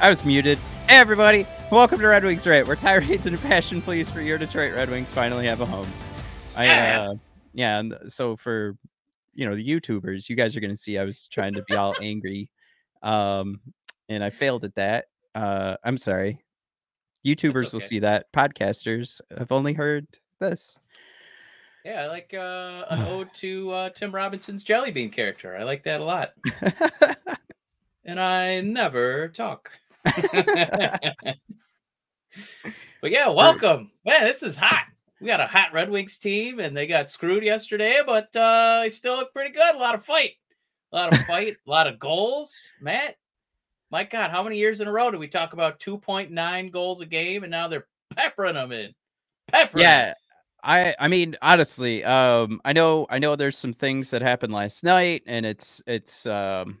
I was muted. Hey everybody, welcome to Red Wings Rant, where tirades and passion pleas for your Detroit Red Wings finally have a home. I uh yeah, and so for you know the YouTubers, you guys are gonna see I was trying to be all angry. Um and I failed at that. Uh I'm sorry. YouTubers will see that. Podcasters have only heard this. Yeah, I like uh, an ode to uh, Tim Robinson's Jelly Bean character. I like that a lot. and I never talk. But yeah, welcome. Man, this is hot. We got a hot Red Wings team, and they got screwed yesterday, but uh, they still look pretty good. A lot of fight, a lot of fight, a lot of goals. Matt, my God, how many years in a row do we talk about 2.9 goals a game, and now they're peppering them in? Peppering. yeah i i mean honestly um i know i know there's some things that happened last night and it's it's um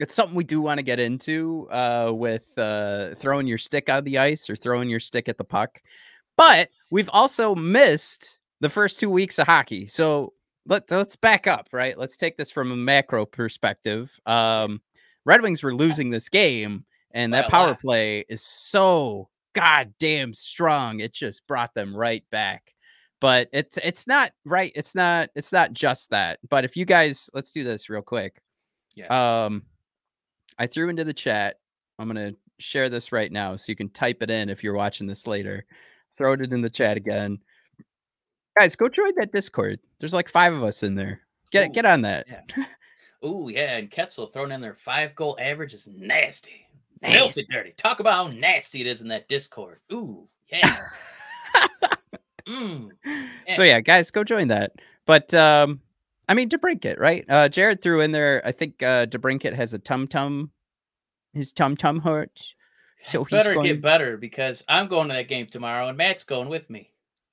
it's something we do want to get into uh with uh throwing your stick on the ice or throwing your stick at the puck but we've also missed the first two weeks of hockey so let, let's back up right? Let's take this from a macro perspective um red wings were losing this game and that power play is so goddamn strong it just brought them right back but it's it's not right it's not it's not just that but if you guys let's do this real quick Yeah. um i threw into the chat i'm gonna share this right now so you can type it in if you're watching this later throw it in the chat again guys go join that discord there's like five of us in there get Ooh, get on that yeah. Ooh, yeah, and Ketzel throwing in their five goal average is nasty. Filthy dirty. Talk about how nasty it is in that Discord. Ooh, yeah. mm. so yeah guys go join that but um i mean DeBrincat right uh jared threw in there i think uh DeBrincat has a tum tum his tum tum hurts so he's Better going get better because I'm going to that game tomorrow and Matt's going with me.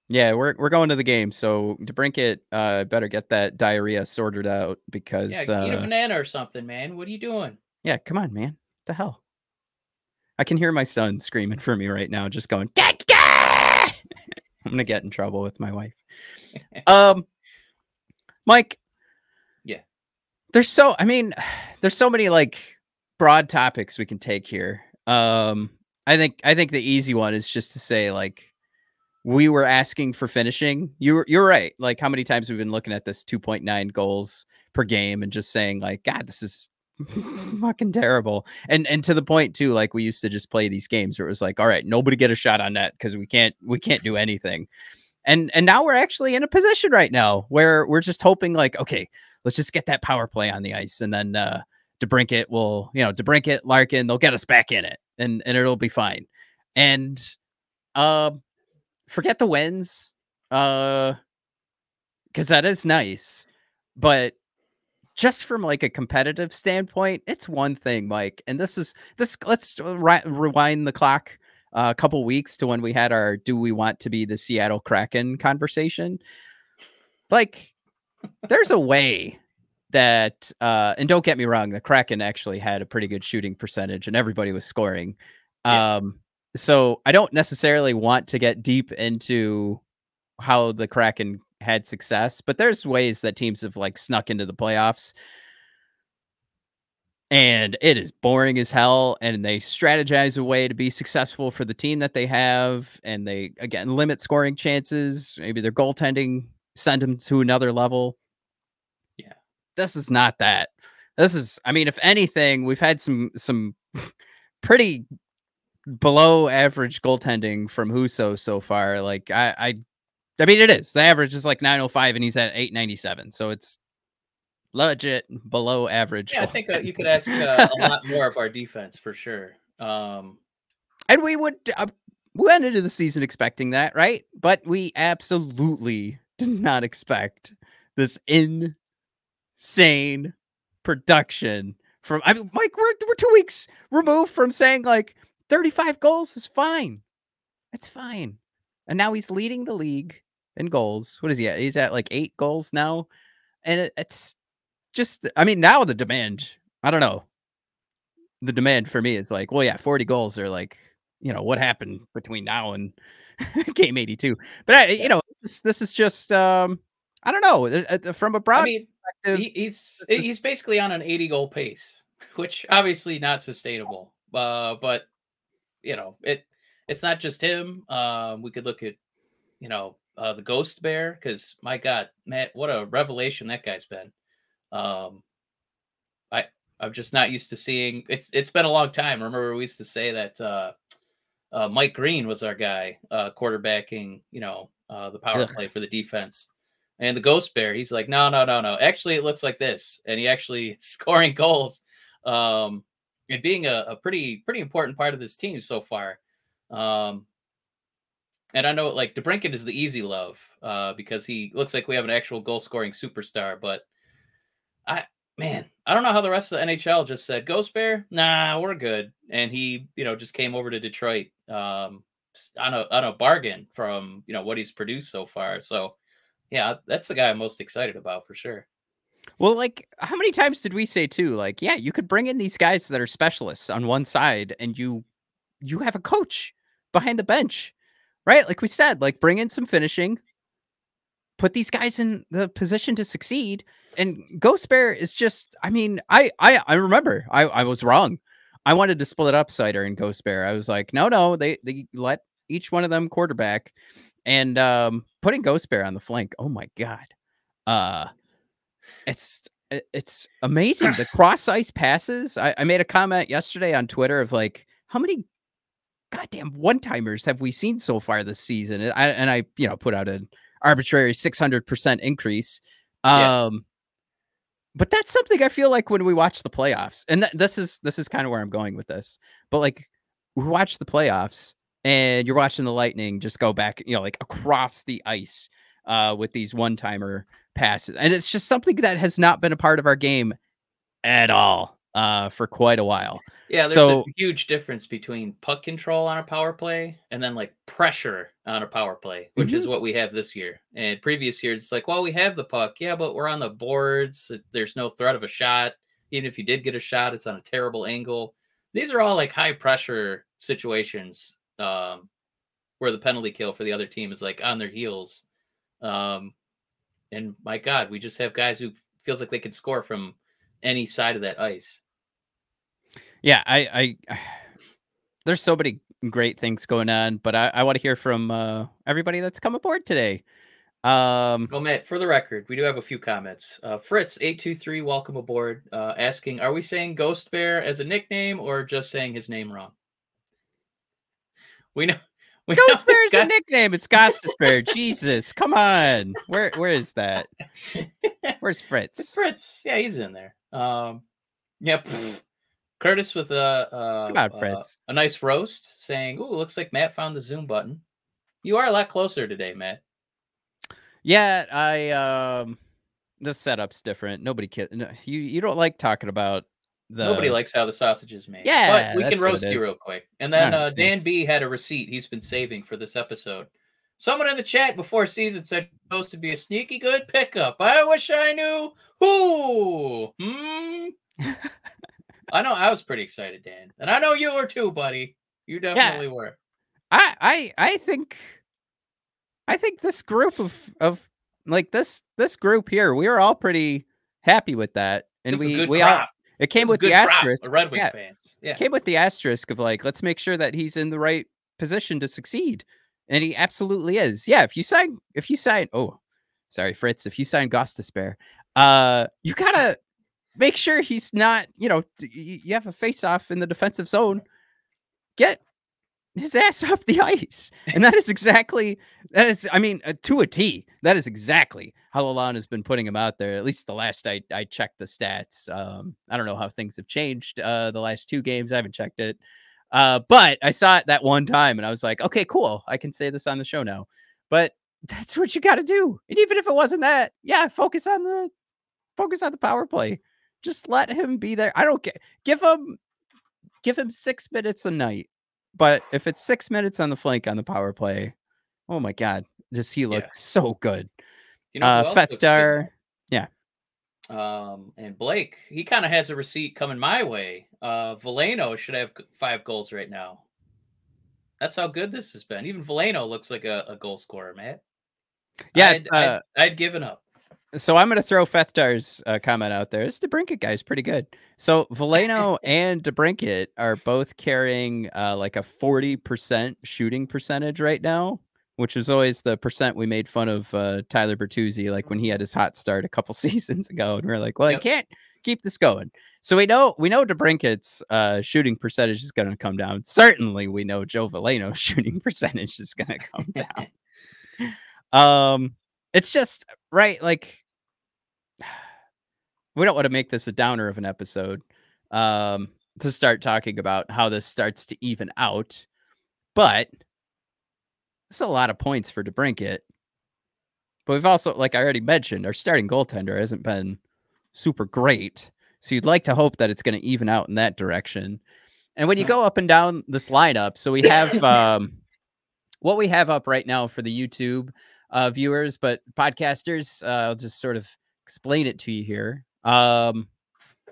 Yeah, we're we're going to the game, so DeBrincat uh better get that diarrhea sorted out because Yeah, uh eat a banana or something, man. What are you doing? yeah, come on, man. The hell. I can hear my son screaming for me right now, just going, Dad, I'm gonna get in trouble with my wife. um Mike. There's so I mean, there's so many like broad topics we can take here. Um I think I think the easy one is just to say like we were asking for finishing. You were you're right. Like how many times we've been looking at this 2.9 goals per game and just saying like God, this is fucking terrible. And and to the point too, like we used to just play these games where it was like, all right, nobody get a shot on net because we can't we can't do anything. And and now we're actually in a position right now where we're just hoping like, okay, let's just get that power play on the ice and then uh DeBrincat will, you know, DeBrincat, Larkin, they'll get us back in it and and it'll be fine. And um forget the wins uh because that is nice but just from like a competitive standpoint it's one thing mike and this is this let's uh, rewind the clock uh, a couple weeks to when we had our "Do we want to be the Seattle Kraken?" conversation. Like, there's a way that, uh, and don't get me wrong, the Kraken actually had a pretty good shooting percentage, and everybody was scoring. Yeah. Um, so I don't necessarily want to get deep into how the Kraken had success, but there's ways that teams have like snuck into the playoffs and it is boring as hell and they strategize a way to be successful for the team that they have and they again limit scoring chances maybe their goaltending send him to another level Yeah. this is not that this is i mean if anything we've had some some pretty below average goaltending from Husso so far like i i i mean it is the average is like 905 and he's at 897 so it's legit below average Yeah, I think uh, you could ask uh, a lot more of our defense for sure. Um, And we would uh, we went into the season expecting that, right? But we absolutely did not expect this insane production from I mean, Mike, we're we're two weeks removed from saying like 35 goals is fine. It's fine. And now he's leading the league in goals. What is he at? He's at like eight goals now. And it, it's just I mean, now the demand, I don't know. The demand for me is like, well, yeah, 40 goals are like, you know, what happened between now and game 82. But I, you know, this, this is just um I don't know. uh, From a broad I mean, perspective, he's he's basically on an 80 goal pace, which obviously not sustainable. Uh, but you know, it it's not just him. Um, we could look at you know uh, the Ghost Bear because my God, Matt, what a revelation that guy's been. Um, I I'm just not used to seeing. It's it's been a long time. Remember we used to say that uh, uh, Mike Green was our guy, uh, quarterbacking. You know, uh, the power Ugh. play for the defense. And the Ghost Bear, he's like, no, no, no, no. Actually, it looks like this, and he actually scoring goals, um, and being a, a pretty pretty important part of this team so far. Um, and I know like DeBrincat is the easy love uh, because he looks like we have an actual goal scoring superstar. But I man, I don't know how the rest of the NHL just said Ghost Bear, nah, we're good, and he you know just came over to Detroit um, on a on a bargain from you know what he's produced so far. So yeah, that's the guy I'm most excited about for sure. Well, like, how many times did we say too? Like, yeah, you could bring in these guys that are specialists on one side, and you you have a coach behind the bench, right? Like we said, like bring in some finishing, put these guys in the position to succeed. And Ghost Bear is just, I mean, I I I remember I I was wrong. I wanted to split up Seider and Ghost Bear. I was like, no, no, they they let each one of them quarterback, and um putting Ghost Bear on the flank. Oh my god, uh, it's it's amazing the cross ice passes. I, I made a comment yesterday on Twitter of like how many goddamn one timers have we seen so far this season? And I, and I you know put out an arbitrary six hundred percent increase. Yeah. Um, but that's something I feel like when we watch the playoffs, and th- this is this is kind of where I'm going with this. But like we watch the playoffs, and you're watching the Lightning just go back, you know, like across the ice uh, with these one timer passes, and it's just something that has not been a part of our game at all uh, for quite a while. Yeah, there's So- a huge difference between puck control on a power play and then like pressure on a power play, which is what we have this year. And previous years, it's like, well, we have the puck, yeah, but we're on the boards. There's no threat of a shot. Even if you did get a shot, it's on a terrible angle. These are all like high pressure situations um, where the penalty kill for the other team is like on their heels. Um, and my God, we just have guys who feels like they can score from any side of that ice. Yeah, I, I there's so many great things going on, but I, I want to hear from uh, everybody that's come aboard today. Um, Well, Matt, for the record, we do have a few comments. Uh, Fritz eight two three, welcome aboard. Uh, asking, are we saying Ghost Bear as a nickname or just saying his name wrong? We know. We know Ghost Bear's it's a nickname. It's Gostisbehere. Jesus, come on. Where where is that? Where's It's Fritz? Fritz. Yeah, he's in there. Um, yeah. pff. Curtis with a uh, on, uh, Fritz. a nice roast, saying, "Ooh, looks like Matt found the Zoom button." You are a lot closer today, Matt. Yeah, I um, the setup's different. Nobody kid. No, you you don't like talking about the Nobody likes how the sausage is made. Yeah, but we can that's what it roast you real quick. And then right, uh, Dan thanks. B had a receipt he's been saving for this episode. Someone in the chat before season said supposed to be a sneaky good pickup. I wish I knew who. Hmm. I know I was pretty excited, Dan, and I know you were too, buddy. You definitely were. I I I think I think this group of of like this this group here, we were all pretty happy with that. And This is a we we all it came This is a with the crop asterisk. Red Wing yeah, fans. Yeah. came with the asterisk of like, let's make sure that he's in the right position to succeed. And he absolutely is. Yeah, if you sign if you sign oh sorry, Fritz, if you sign Gostisbehere, uh you gotta make sure he's not, you know, you have a face off in the defensive zone. Get his ass off the ice. And that is exactly that is I mean, uh, to a T. That is exactly how Lalonde has been putting him out there. At least the last I I checked the stats. Um I don't know how things have changed uh the last two games. I haven't checked it. Uh but I saw it that one time and I was like, "Okay, cool. I can say this on the show now." But that's what you got to do. And even if it wasn't that, yeah, focus on the focus on the power play. Just let him be there. I don't care. Give him give him 6 minutes a night. But if it's 6 minutes on the flank on the power play, oh my god, does he look Yeah. so good. You know, uh who else looks good? Fethar, Um, and Blake, he kind of has a receipt coming my way. Uh, Veleno should have five goals right now. That's how good this has been. Even Veleno looks like a, a goal scorer, man. Yeah, I'd, uh, I'd, I'd given up. So I'm going to throw Fethdar's uh, comment out there. This DeBrincat guy is pretty good. So Veleno and DeBrincat are both carrying uh, like a 40% shooting percentage right now, which is always the percent we made fun of uh, Tyler Bertuzzi, like when he had his hot start a couple seasons ago. And we are like, well, Yep. I can't keep this going. So we know we know DeBrincat's uh, shooting percentage is going to come down. Certainly, we know Joe Veleno's shooting percentage is going to come down. um, it's just right, like we don't want to make this a downer of an episode um to start talking about how this starts to even out but it's a lot of points for DeBrincat. But we've also, like I already mentioned, our starting goaltender hasn't been super great. So you'd like to hope that it's going to even out in that direction. And when you go up and down this lineup, so we have um, what we have up right now for the YouTube uh, viewers, but podcasters, uh, I'll just sort of explain it to you here. Um,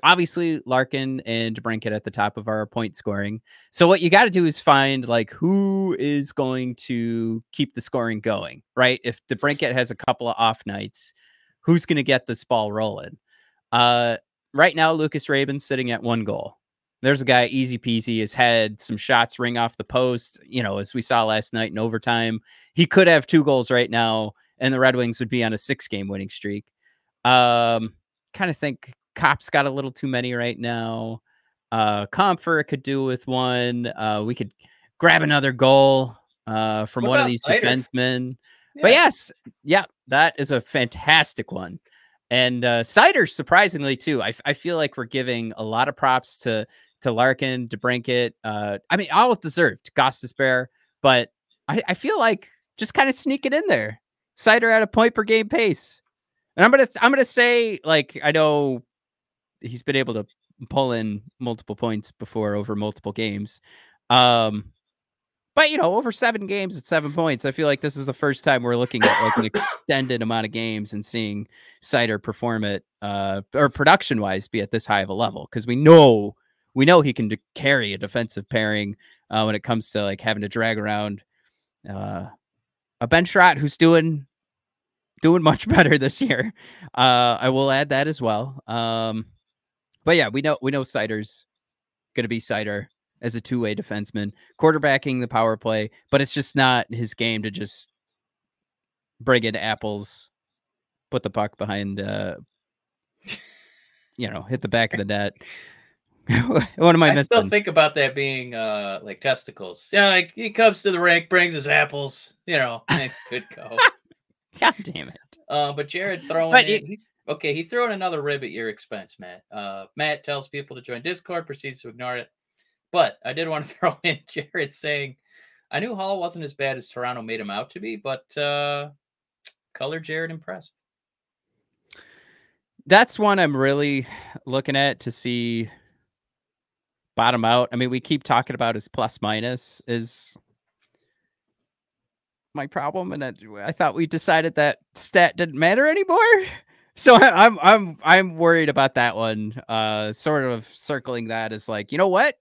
obviously, Larkin and DeBrincat at the top of our point scoring. So what you got to do is find like who is going to keep the scoring going, right? If DeBrincat has a couple of off nights, who's going to get this ball rolling? Uh, right now, Lucas Raymond's sitting at one goal. There's a guy, easy peasy, has had some shots ring off the post. You know, as we saw last night in overtime, he could have two goals right now, and the Red Wings would be on a six game winning streak. Um, kind of think Copp's got a little too many right now. Uh, Compher could do with one. Uh, we could grab another goal uh, from What one of these defensemen. But yes, yeah, that is a fantastic one. And uh, Seider, surprisingly too, I feel like we're giving a lot of props to to Larkin, to Brinkett. Uh, I mean, all deserved, Gostisbehere, but I, I feel like just kind of sneaking in there. Seider at a point per game pace, and I'm gonna I'm gonna say like I know he's been able to pull in multiple points before over multiple games. Um, but you know, over seven games at seven points, I feel like this is the first time we're looking at like an extended amount of games and seeing Seider perform it, uh, or production wise, be at this high of a level because we know we know he can d- carry a defensive pairing uh, when it comes to like having to drag around uh, a Ben Chiarot who's doing doing much better this year. Uh, I will add that as well. Um, but yeah, we know we know Seider's gonna be Seider as a two-way defenseman, quarterbacking the power play, but it's just not his game to just bring in apples, put the puck behind uh you know, hit the back of the net. what am I, I missing? still think about that being uh like testicles. Yeah, like he comes to the rink, brings his apples, you know, and good go. God damn it. Uh, but Jared throwing But in, it- he- okay, he threw in another rib at your expense, Matt. Uh, Matt tells people to join Discord, proceeds to ignore it. But I did want to throw in Jared saying, I knew Hall wasn't as bad as Toronto made him out to be, but uh, color Jared impressed. That's one I'm really looking at to see bottom out. I mean, we keep talking about his plus minus is my problem, and I, I thought we decided that stat didn't matter anymore. So I, I'm I'm I'm worried about that one. Uh, sort of circling that is like, you know what?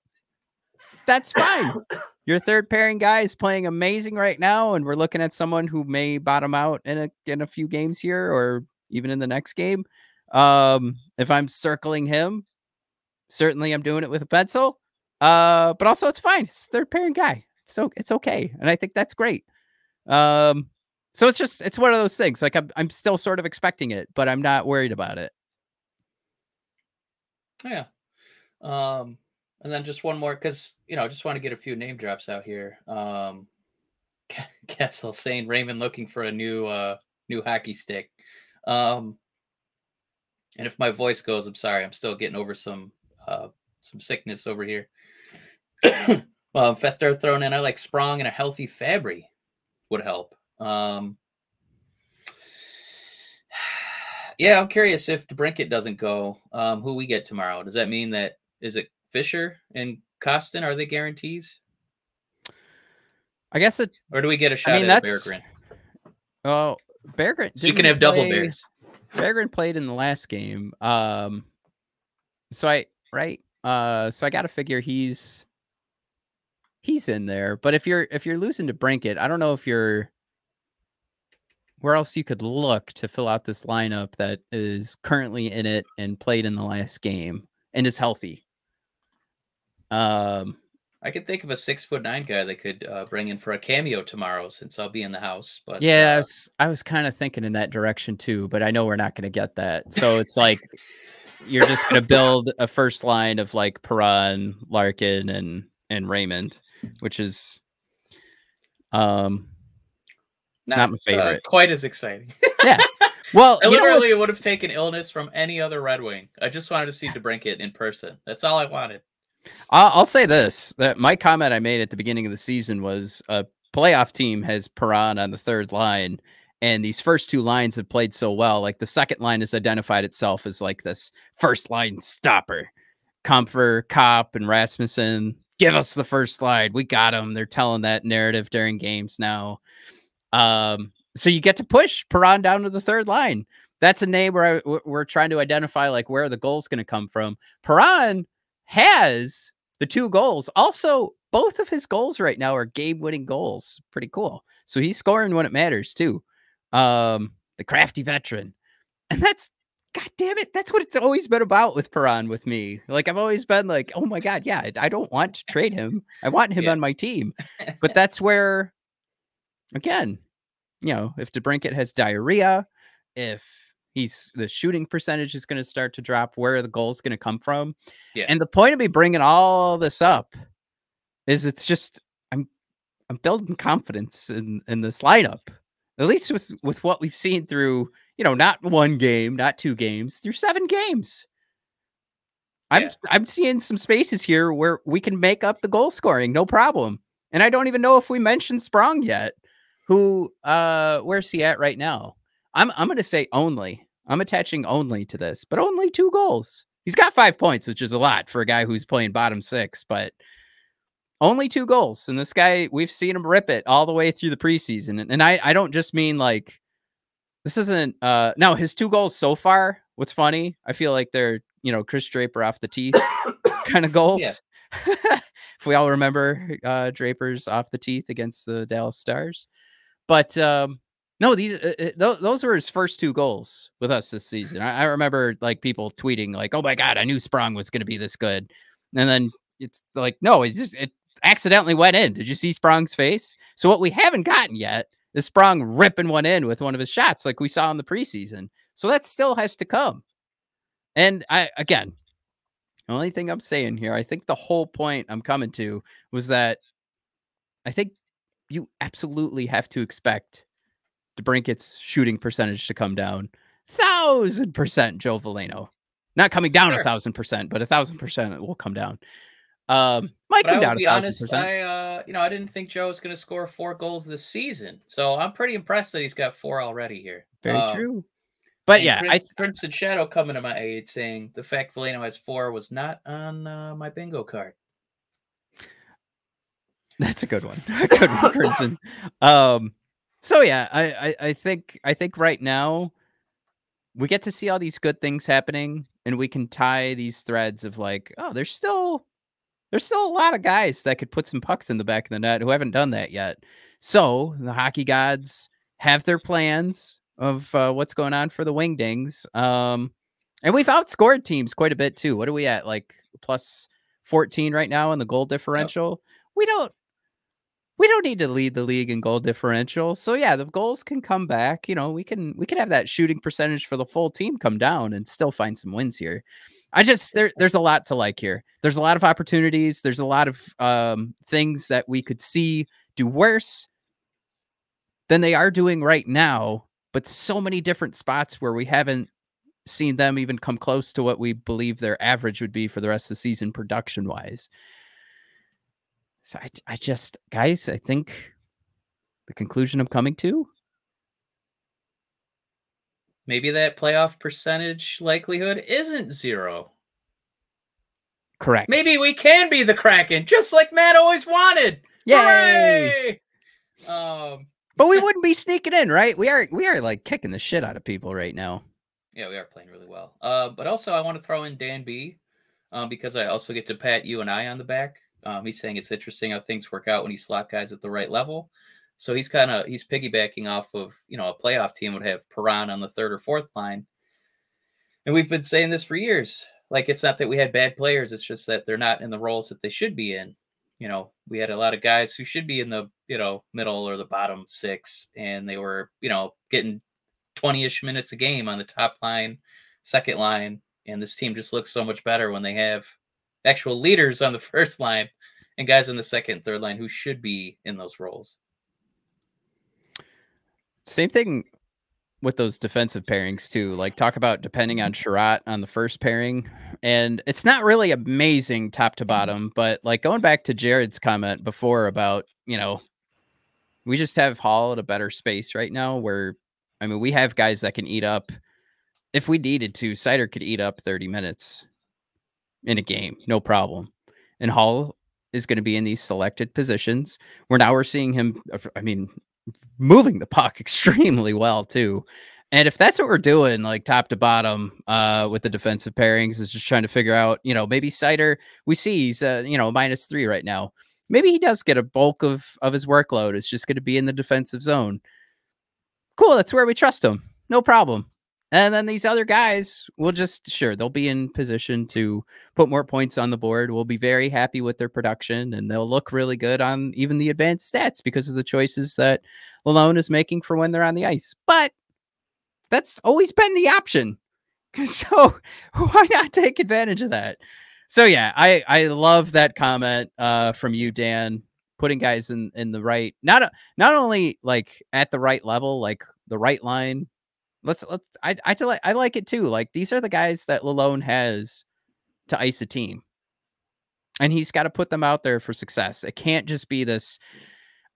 That's fine. Your third pairing guy is playing amazing right now, and we're looking at someone who may bottom out in a in a few games here, or even in the next game. Um, if I'm circling him, certainly I'm doing it with a pencil. Uh, but also it's fine. It's third pairing guy. So it's okay, and I think that's great. Um, so it's just it's one of those things. Like I'm I'm still sort of expecting it, but I'm not worried about it. Yeah. Um, and then just one more because you know, I just want to get a few name drops out here. Um, Ketzel saying Raymond looking for a new uh new hockey stick. Um, and if my voice goes, I'm sorry. I'm still getting over some uh some sickness over here. um, Fethter thrown in. I like Sprong and a healthy Fabbri would help. Um, yeah, I'm curious if DeBrincat doesn't go, um, who we get tomorrow. Does that mean that is it Fischer and Kostin? Are they guarantees? I guess it. Or do we get a shot I mean, at Berggren? Oh, Berggren. So you can have double play- bears. Berggren played in the last game. Um, so I right. Uh, so I got to figure he's he's in there. But if you're if you're losing to Brinket, I don't know if you're where else you could look to fill out this lineup that is currently in it and played in the last game and is healthy. Um, I could think of a six foot nine guy that could uh, bring in for a cameo tomorrow since I'll be in the house. But yeah, I uh, was, I was kind of thinking in that direction too, but I know we're not going to get that. So it's like you're just going to build a first line of like Perron, Larkin, and and Raymond, which is um not my uh, favorite. quite as exciting. yeah. Well, I know what- would have taken illness from any other Red Wing. I just wanted to see DeBrincat in person. That's all I wanted. I'll, I'll say this: that my comment I made at the beginning of the season was a playoff team has Perron on the third line, and these first two lines have played so well. Like the second line has identified itself as like this first line stopper. Compher, Copp, and Rasmussen, give us the first slide. We got them. They're telling that narrative during games now. Um, so you get to push Perron down to the third line. That's a name where I, we're- trying to identify like where the goal's going to come from. Perron has the two goals. Also, both of his goals right now are game-winning goals. Pretty cool. So he's scoring when it matters too. Um, the crafty veteran, and that's God damn it, that's what it's always been about with Perron with me. Like I've always been like, oh my god, yeah, I- don't want to trade him. I want him Yeah. on my team. But that's where, again, you know, if DeBrincat has diarrhea, if he's the shooting percentage is going to start to drop, where are the goals going to come from? Yeah. And the point of me bringing all this up is it's just I'm I'm building confidence in in this lineup, at least with with what we've seen through you know not one game, not two games, through seven games. I'm I'm seeing some spaces here where we can make up the goal scoring, no problem. And I don't even know if we mentioned Sprong yet. Who uh where's he at right now? I'm I'm gonna say only. I'm attaching only to this, but only two goals. He's got five points, which is a lot for a guy who's playing bottom six, but only two goals. And this guy, we've seen him rip it all the way through the preseason. And, and I, I don't just mean like this isn't uh now his two goals so far. What's funny, I feel like they're you know Chris Draper off the teeth kind of goals. if we all remember uh Draper's off the teeth against the Dallas Stars. But um no, these uh, uh, tho- those were his first two goals with us this season. I, I remember like people tweeting like, "Oh my god, I knew Sprong was going to be this good," and then it's like, no, it just it accidentally went in. Did you see Sprong's face? So what we haven't gotten yet is Sprong ripping one in with one of his shots, like we saw in the preseason. So that still has to come. And I again, the only thing I'm saying here, I think the whole point I'm coming to was that I think you absolutely have to expect DeBrincat's shooting percentage to come down. Thousand percent Joe Veleno. Not coming down a thousand percent, but a thousand percent it will come down. Um might I come down be honest. I uh, you know, I didn't think Joe was going to score four goals this season, so I'm pretty impressed that he's got four already here. Very Um, true. But yeah, I Crim- Crimson Shadow coming to my aid saying the fact Veleno has four was not on uh, my bingo card. That's a good one. good one, Crimson. Um, so yeah, I, I I think I think right now we get to see all these good things happening, and we can tie these threads of like, oh, there's still there's still a lot of guys that could put some pucks in the back of the net who haven't done that yet. So the hockey gods have their plans of uh, what's going on for the Wingdings. Um, and we've outscored teams quite a bit too. What are we at? Like plus 14 right now in the goal differential. Yep. We don't we don't need to lead the league in goal differential. So yeah, the goals can come back. You know, we can we can have that shooting percentage for the full team come down and still find some wins here. I just there there's a lot to like here. There's a lot of opportunities. There's a lot of um, things that we could see do worse than they are doing right now, but so many different spots where we haven't seen them even come close to what we believe their average would be for the rest of the season production wise. So I, I just, guys, I think the conclusion I'm coming to. Maybe that playoff percentage likelihood isn't zero. Correct. Maybe we can be the Kraken, just like Matt always wanted. Yay! Hooray! Um, but we wouldn't be sneaking in, right? We are we are like kicking the shit out of people right now. Yeah, we are playing really well. Uh, but also I want to throw in Dan B, um, because I also get to pat you and I on the back. Um, he's saying it's interesting how things work out when you slot guys at the right level. So he's kind of he's piggybacking off of you know a playoff team would have Perron on the third or fourth line, and we've been saying this for years. Like it's not that we had bad players; it's just that they're not in the roles that they should be in. You know, we had a lot of guys who should be in the you know middle or the bottom six, and they were you know getting twenty-ish minutes a game on the top line, second line, and this team just looks so much better when they have actual leaders on the first line and guys on the second, third line who should be in those roles. Same thing with those defensive pairings too. Like talk about depending on Chiarot on the first pairing, and it's not really amazing top to bottom. But like going back to Jared's comment before about you know, we just have Hall at a better space right now. Where I mean, we have guys that can eat up. If we needed to, Seider could eat up thirty minutes in a game, no problem. And Hall is going to be in these selected positions. Where now we're seeing him. Uh, I mean, moving the puck extremely well too. And if that's what we're doing, like top to bottom, uh, with the defensive pairings, is just trying to figure out, you know, maybe Seider, we see he's, uh, you know, minus three right now. Maybe he does get a bulk of of his workload. It's just going to be in the defensive zone. Cool, that's where we trust him. No problem. And then these other guys will just sure they'll be in position to put more points on the board. We'll be very happy with their production and they'll look really good on even the advanced stats because of the choices that Lalonde is making for when they're on the ice. But that's always been the option. So why not take advantage of that? So yeah, I I love that comment uh, from you, Dan, putting guys in in the right not not only like at the right level, like the right line, Let's let's I I like I like it too. Like these are the guys that Lalonde has to ice a team. And he's got to put them out there for success. It can't just be this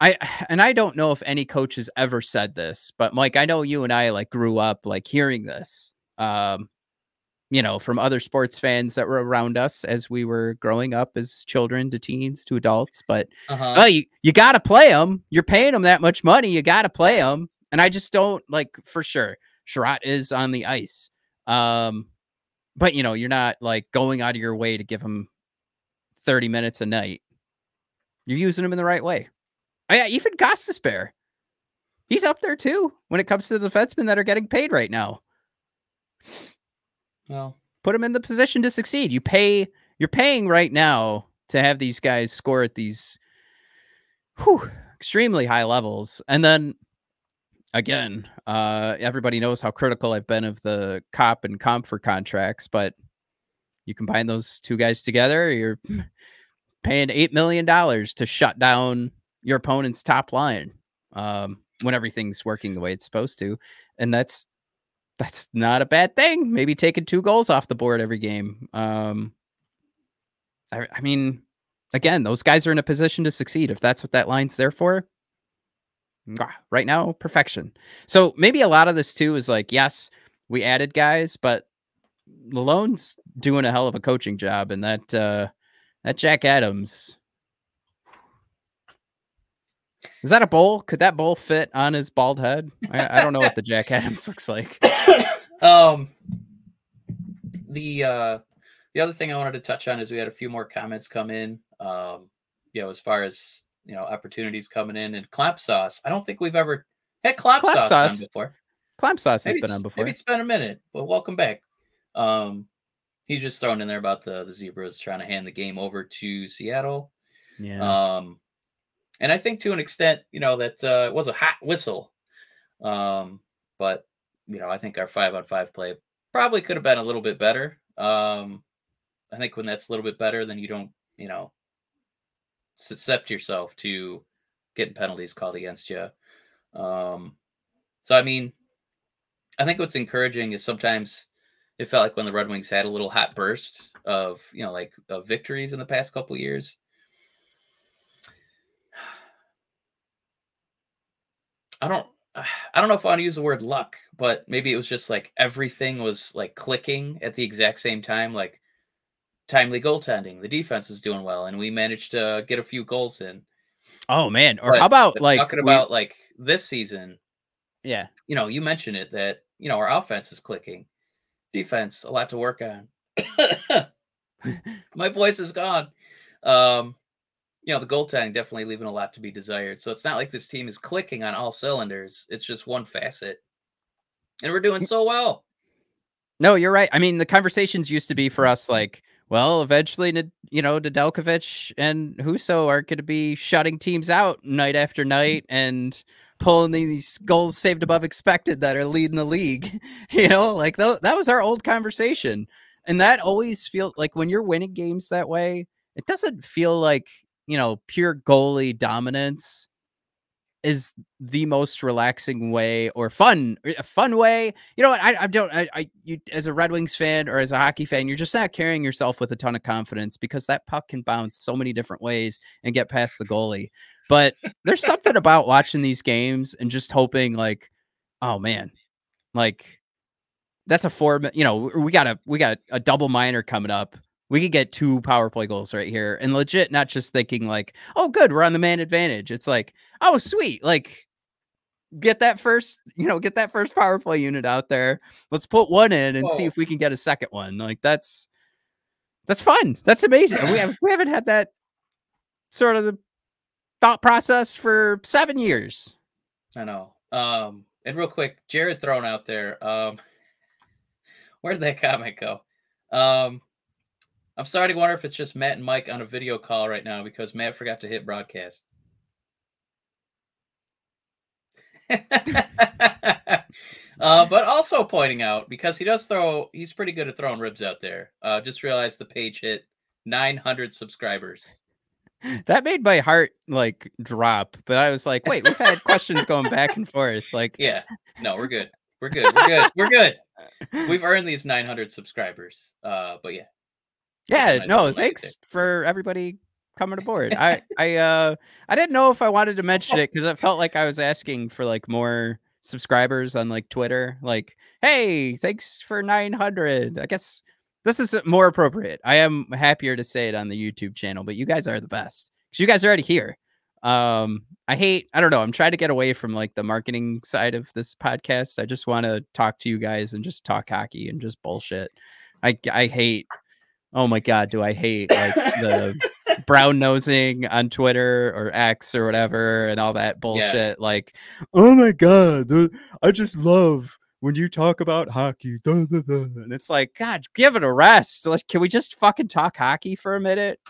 I and I don't know if any coach has ever said this, but Mike, I know you and I like grew up like hearing this. Um you know, from other sports fans that were around us as we were growing up as children to teens to adults. But uh-huh. well, you, you got to play them. You're paying them that much money. You got to play them. And I just don't like for sure. Chiarot is on the ice. Um, but you know, you're not like going out of your way to give him 30 minutes a night. You're using him in the right way. Oh, yeah, even Gostisbehere. He's up there too when it comes to the defensemen that are getting paid right now. Well, put him in the position to succeed. You pay, you're paying right now to have these guys score at these whew, extremely high levels. And then again, uh, everybody knows how critical I've been of the Copp and Compher contracts, but you combine those two guys together, you're paying eight million dollars to shut down your opponent's top line um, when everything's working the way it's supposed to, and that's that's not a bad thing. Maybe taking two goals off the board every game. Um, I, I mean, again, those guys are in a position to succeed if that's what that line's there for right now perfection so maybe a lot of this too is like yes we added guys but Malone's doing a hell of a coaching job and that uh that jack adams Is that a bowl? Could that bowl fit on his bald head? I, I don't know what the Jack Adams looks like. um, the uh, the other thing I wanted to touch on is we had a few more comments come in. Um, you know, as far as you know, opportunities coming in and clamp sauce. I don't think we've ever had clamp, Clamp sauce, sauce. before. Clamp sauce has been on before. Maybe it's been a minute, but welcome back. Um, he's just throwing in there about the the zebras trying to hand the game over to Seattle. Yeah. Um, and I think to an extent, you know, that uh, it was a hot whistle. Um, but you know, I think our five on five play probably could have been a little bit better. Um, I think when that's a little bit better, then you don't, you know, accept yourself to getting penalties called against you. Um, so I mean, I think what's encouraging is sometimes it felt like when the Red Wings had a little hot burst of you know like of victories in the past couple years. I don't I don't know if I want to use the word luck, but maybe it was just like everything was like clicking at the exact same time, like timely goaltending. The defense was doing well, and we managed to get a few goals in. oh man. Or But- how about like talking we- about like this season? yeah. You know, you mentioned it that you know our offense is clicking, defense a lot to work on. My voice is gone. Um, you know, the goaltending definitely leaving a lot to be desired. So it's not like this team is clicking on all cylinders. It's just one facet, and we're doing so well. No, you're right. I mean, the conversations used to be for us like, well, eventually, you know, Nedeljkovic and Husso are going to be shutting teams out night after night and pulling these goals saved above expected that are leading the league. You know, like that was our old conversation. And that always feels like when you're winning games that way, it doesn't feel like, you know, pure goalie dominance is the most relaxing way or fun eh, a fun way you know what i, I don't I, I you as a red wings fan or as a hockey fan you're just not carrying yourself with a ton of confidence because that puck can bounce so many different ways and get past the goalie. But there's something about watching these games and just hoping like oh man like that's a four you know we got a we got a double minor coming up we could get two power play goals right here and legit not just thinking like oh good we're on the man advantage it's like oh sweet like get that first you know get that first power play unit out there let's put one in and see if we can get a second one like that's that's fun that's amazing we, have, we haven't had that sort of the thought process for seven years I know. Um, and real quick, Jared thrown out there. Um, where did that comment go? Um, I'm starting to wonder if it's just Matt and Mike on a video call right now because Matt forgot to hit broadcast. uh, but also pointing out because he does throw, he's pretty good at throwing ribs out there. Uh, just realized the page hit 900 subscribers. that made my heart like drop but i was like wait we've had questions going back and forth like Yeah, no, we're good. We're good. We're good. We're good. We've earned these 900 subscribers. Uh, but yeah, yeah no thanks for everybody coming aboard. I i uh i didn't know if i wanted to mention it because it felt like i was asking for like more subscribers on like twitter like hey thanks for 900 i guess this is more appropriate. I am happier to say it on the youtube channel but you guys are the best because you guys are already here. Um i hate i don't know i'm trying to get away from like the marketing side of this podcast. I just want to talk to you guys and just talk hockey and just bullshit. I i hate oh my god do i hate like the brown nosing on twitter or x or whatever and all that bullshit like oh my god i just love when you talk about hockey duh, duh, duh." and it's like god give it a rest like can we just fucking talk hockey for a minute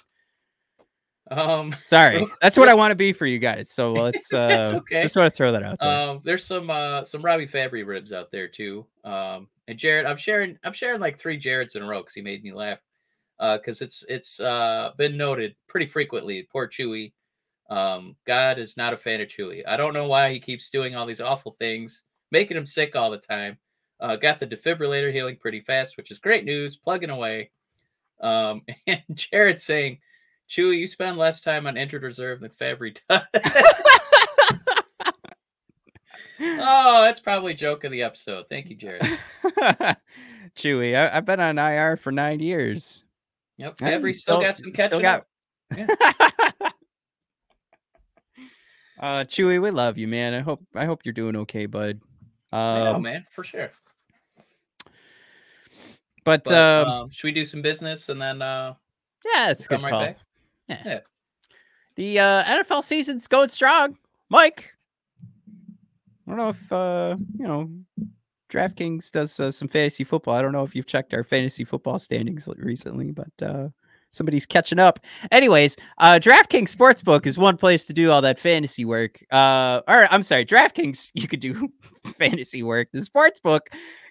um, sorry that's what i want to be for you guys so let's uh okay. just want to throw that out there um, there's some uh some Robby Fabbri ribs out there too. Um, and Jared, I'm sharing I'm sharing like three Jareds in a row because he made me laugh. Uh, because it's it's uh been noted pretty frequently. Poor Chewy. Um, God is not a fan of Chewy. I don't know why he keeps doing all these awful things, making him sick all the time. Uh, got the defibrillator healing pretty fast, which is great news. Plugging away. Um, and Jared saying, Chewy, you spend less time on injured reserve than Fabbri does. oh, that's probably joke of the episode. Thank you, Jared. chewy I, i've been on ir for nine years Yep, Yeah, Fabbri still, got some catching got- up. Uh, Chewy, we love you, man. I hope I hope you're doing okay, bud. Know, Um, man, for sure. but, But, um, um, should we do some business and then uh, yeah, it's a good come right? Yeah. Yeah. The uh, NFL season's going strong. Mike, I don't know if uh, you know DraftKings does uh, some fantasy football. I don't know if you've checked our fantasy football standings recently, but uh, somebody's catching up. Anyways, uh, DraftKings Sportsbook is one place to do all that fantasy work. Uh, or I'm sorry, DraftKings you could do fantasy work. The Sportsbook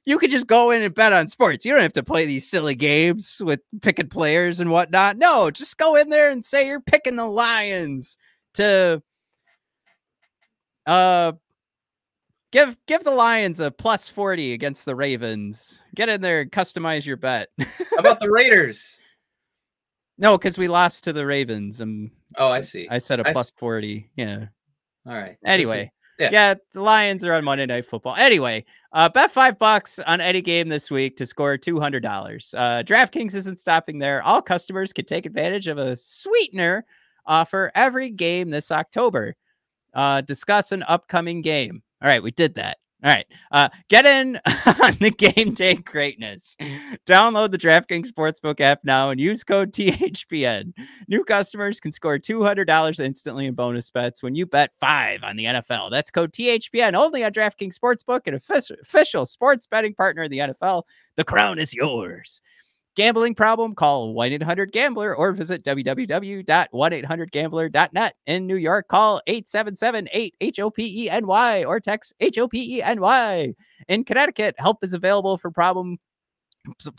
you could just go in and bet on sports. You don't have to play these silly games with picking players and whatnot. No, just go in there and say you're picking the Lions to uh give give the Lions a plus 40 against the Ravens. Get in there and customize your bet. How about the Raiders? no, because we lost to the Ravens. Um Oh, I see. I said a plus 40. Yeah. All right. Anyway, yeah. yeah. the Lions are on Monday Night Football. Anyway, uh, bet five bucks on any game this week to score two hundred dollars. Uh, DraftKings isn't stopping there. All customers can take advantage of a sweetener offer every game this October. Uh, discuss an upcoming game. All right, we did that. All right, uh, get in on the game day greatness. Download the DraftKings Sportsbook app now and use code THPN. New customers can score $200 instantly in bonus bets when you bet five on the NFL. That's code THPN only on DraftKings Sportsbook, an official sports betting partner of the NFL. The crown is yours. Gambling problem? Call 1 800 Gambler or visit www.1800Gambler.net. In New York, call 877 8 H O P E N Y or text H O P E N Y. In Connecticut, help is available for problem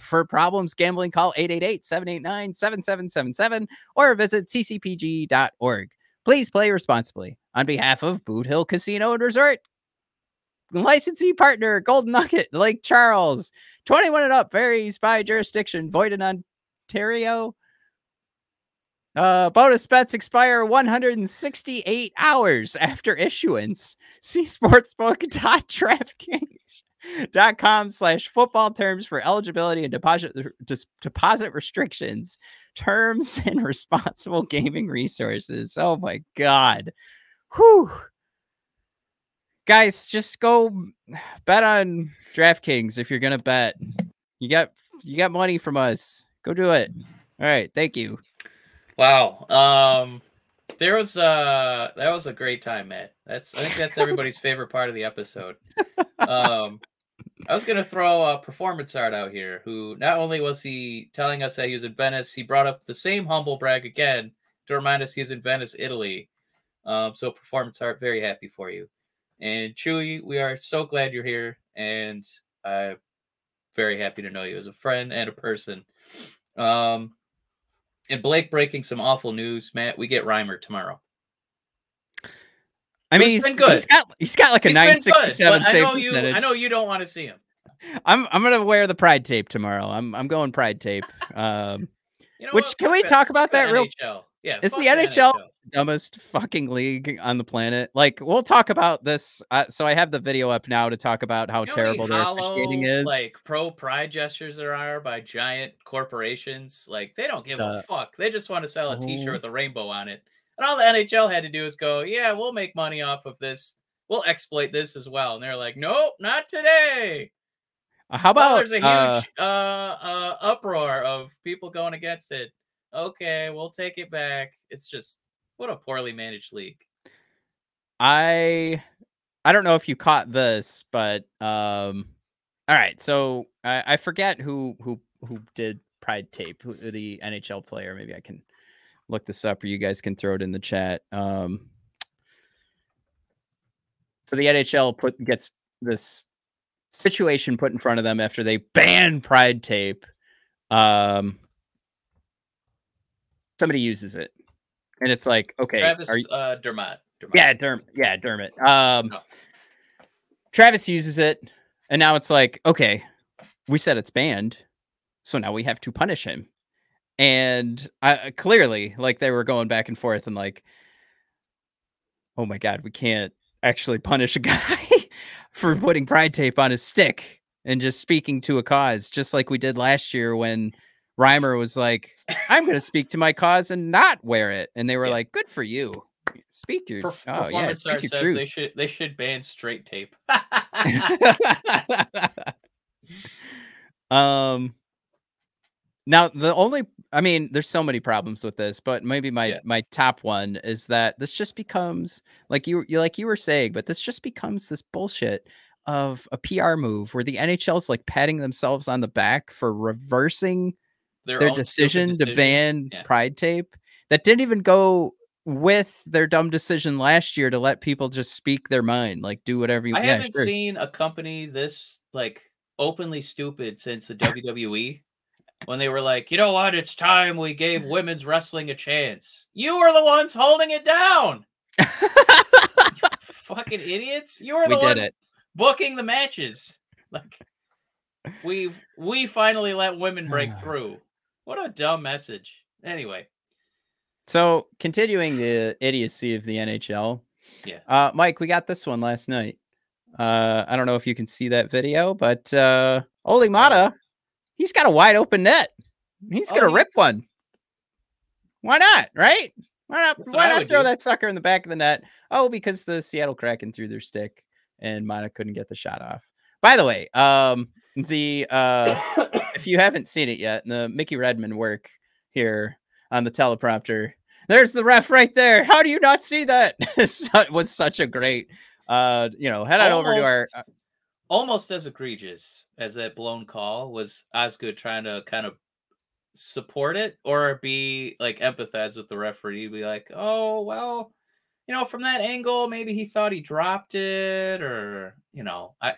for problems gambling call 888-789-7777 or visit ccpg.org please play responsibly on behalf of boot hill casino and resort licensee partner golden nugget lake charles 21 and up varies by jurisdiction void in ontario uh, bonus bets expire 168 hours after issuance. See sportsbook.draftkings.com slash football terms for eligibility and deposit dis- deposit restrictions, terms and responsible gaming resources. Oh my god. Whew. Guys, just go bet on DraftKings if you're gonna bet. You got you got money from us. Go do it. All right, thank you. Wow. Um there was uh that was a great time, Matt. That's I think that's everybody's favorite part of the episode. Um I was gonna throw a performance art out here who not only was he telling us that he was in Venice, he brought up the same humble brag again to remind us he he's in Venice, Italy. Um, so performance art, very happy for you. And Chewy, we are so glad you're here, and I'm very happy to know you as a friend and a person. Um, and Blake breaking some awful news, Matt. We get Reimer tomorrow. I mean, He's he's, been good. he's got he's got like a He's been good, 967 but I save know you. percentage. I know you don't want to see him. I'm I'm gonna wear the pride tape tomorrow. I'm I'm going pride tape. Um, You know Which- what? can Fuck we that- talk about that real- NHL. Yeah, Is fuck the NHL NHL. Dumbest fucking league on the planet. Like we'll talk about this. Uh, so I have the video up now to talk about how You know terrible their officiating is. Like pro pride gestures there are by giant corporations. Like they don't give The- a fuck. They just want to sell a T-shirt Oh. with a rainbow on it. And all the NHL had to do is go, yeah, we'll make money off of this. We'll exploit this as well. And they're like, nope, not today. Uh, how about there's a huge uh, uh, uh, uproar of people going against it. Okay, we'll take it back. It's just what a poorly managed league. I I don't know if you caught this, but um, all right. So I, I forget who who who did Pride Tape, who, the NHL player. Maybe I can look this up, or you guys can throw it in the chat. Um, so the NHL put gets this situation put in front of them after they ban Pride Tape. Um, somebody uses it, and it's like, okay, Travis you, uh, Dermott. Dermott. yeah, Dermott. Yeah, Dermott. Um, No. Travis uses it, and now it's like, okay, we said it's banned, so now we have to punish him. And I clearly, like, they were going back and forth, and like, oh my god, we can't actually punish a guy for putting pride tape on his stick and just speaking to a cause, just like we did last year when Reimer was like, I'm going to speak to my cause and not wear it. And they were Yeah. like, good for you. Speak your Perf- oh yeah, speak your they should they should ban straight tape. um now the only i mean there's so many problems with this but maybe my Yeah. my top one is that this just becomes like you you like you were saying but this just becomes this bullshit of a pr move where the nhl's like patting themselves on the back for reversing their own stupid decision, to ban Yeah. pride tape that didn't even go with their dumb decision last year to let people just speak their mind like do whatever you want. I yeah, haven't sure. seen a company this like openly stupid since the WWE when they were like, you know what, it's time we gave women's wrestling a chance. You were the ones holding it down. Fucking idiots. You were we the did ones it booking the matches. Like we've we finally let women break through. What a dumb message. Anyway, So continuing the idiocy of the NHL. Yeah. Uh Mike, we got this one last night. Uh I don't know if you can see that video, but uh Olli Maatta, he's got a wide open net. He's Oh, gonna he- rip one. Why not? Right? Why not That's why not throw do. that sucker in the back of the net? Oh, because the Seattle Kraken threw their stick and Mata couldn't get the shot off. By the way, um the uh if you haven't seen it yet, the Mickey Redmond work here on the teleprompter. There's the ref right there. How do you not see that? it was such a great uh you know, head on over to our uh, almost as egregious as that blown call was Osgood trying to kind of support it or be like empathize with the referee, be like, oh well, you know, from that angle, maybe he thought he dropped it, or you know, I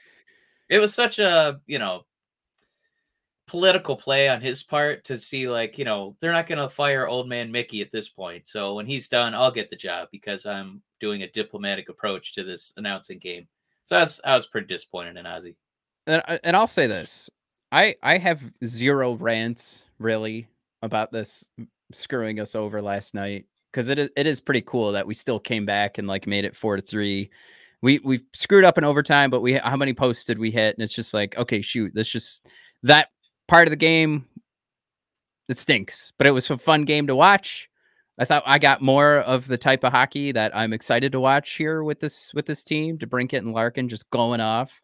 it was such a you know political play on his part to see like you know they're not going to fire old man mickey at this point so when he's done i'll get the job because i'm doing a diplomatic approach to this announcing game so I was, I was pretty disappointed in ozzy and, I- and I'll say this. I I have zero rants really about this screwing us over last night because it is it is pretty cool that we still came back and like made it four to three. We we screwed up in overtime, but we how many posts did we hit? And it's just like okay, shoot, this just that part of the game. It stinks, but it was a fun game to watch. I thought I got more of the type of hockey that I'm excited to watch here with this with this team. DeBrincat and Larkin just going off.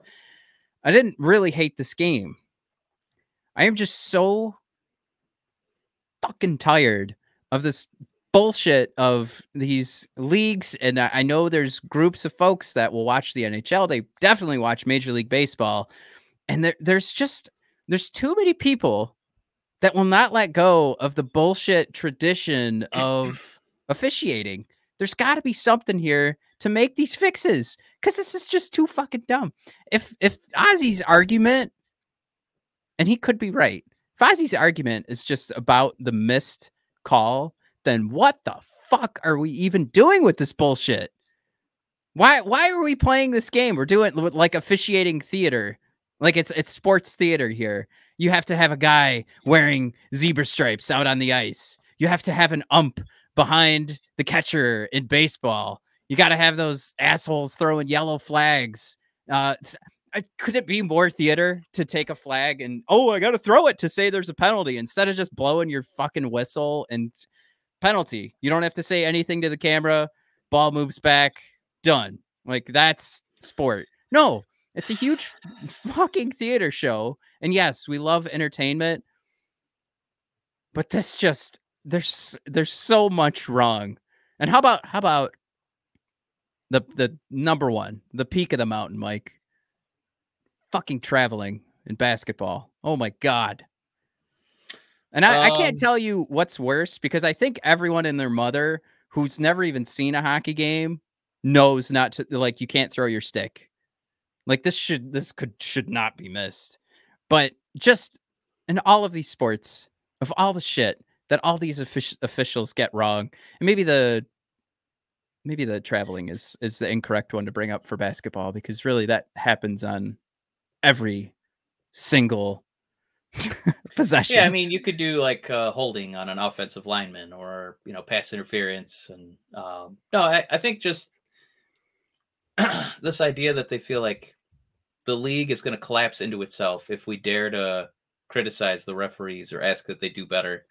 I didn't really hate this game. I am just so fucking tired of this bullshit of these leagues. And I know there's groups of folks that will watch the NHL. They definitely watch Major League Baseball. And there, there's just there's too many people that will not let go of the bullshit tradition of officiating. There's got to be something here to make these fixes because this is just too fucking dumb. If if Ozzy's argument, and he could be right, if Ozzy's argument is just about the missed call, then what the fuck are we even doing with this bullshit? Why why are we playing this game? We're doing li- like officiating theater. Like it's it's sports theater here. You have to have a guy wearing zebra stripes out on the ice. You have to have an ump behind the catcher in baseball. You got to have those assholes throwing yellow flags. Uh, could it be more theater to take a flag and oh, I got to throw it to say there's a penalty instead of just blowing your fucking whistle and penalty? You don't have to say anything to the camera. Ball moves back. Done. Like that's sport. No, it's a huge fucking theater show. And yes, we love entertainment, but this just there's there's so much wrong. And how about how about the the number one, the peak of the mountain, Mike? Fucking traveling in basketball. Oh my god. And I, I can't Um, tell you what's worse because I think everyone and their mother who's never even seen a hockey game knows not to like you can't throw your stick. Like this should this could should not be missed. But just in all of these sports, of all the shit that all these offic- officials get wrong, and maybe the maybe the traveling is is the incorrect one to bring up for basketball because really that happens on every single possession. yeah i mean you could do like uh, holding on an offensive lineman or you know pass interference and um, no I, I think just this idea that they feel like the league is going to collapse into itself if we dare to criticize the referees or ask that they do better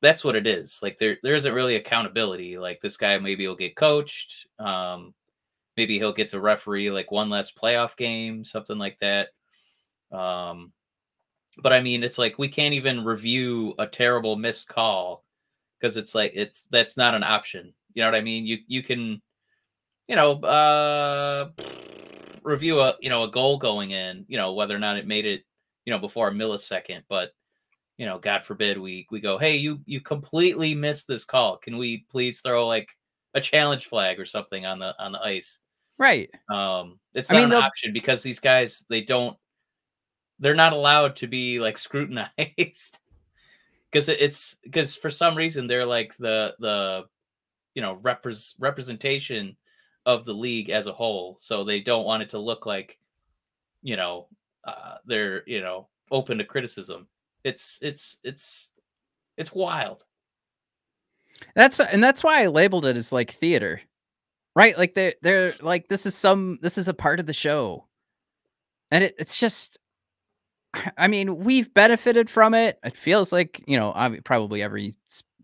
that's what it is. Like there there isn't really accountability. Like this guy maybe he'll get coached. Um, maybe he'll get to referee like one less playoff game, something like that. Um, but I mean, it's like we can't even review a terrible missed call because it's like it's that's not an option. You know what I mean? You you can, you know, uh, review a you know a goal going in, you know whether or not it made it, you know, before a millisecond, but you know, God forbid we we go, hey, you you completely missed this call. Can we please throw like a challenge flag or something on the on the ice? Right. Um, it's I not mean, an option because these guys they don't they're not allowed to be like scrutinized because it's because for some reason they're like the the you know repres representation of the league as a whole so they don't want it to look like you know uh, they're you know open to criticism it's it's it's it's wild That's and that's why I labeled it as like theater. Right? Like they're they're like this is some this is a part of the show. And it, it's just I mean, we've benefited from it. It feels like, you know, probably every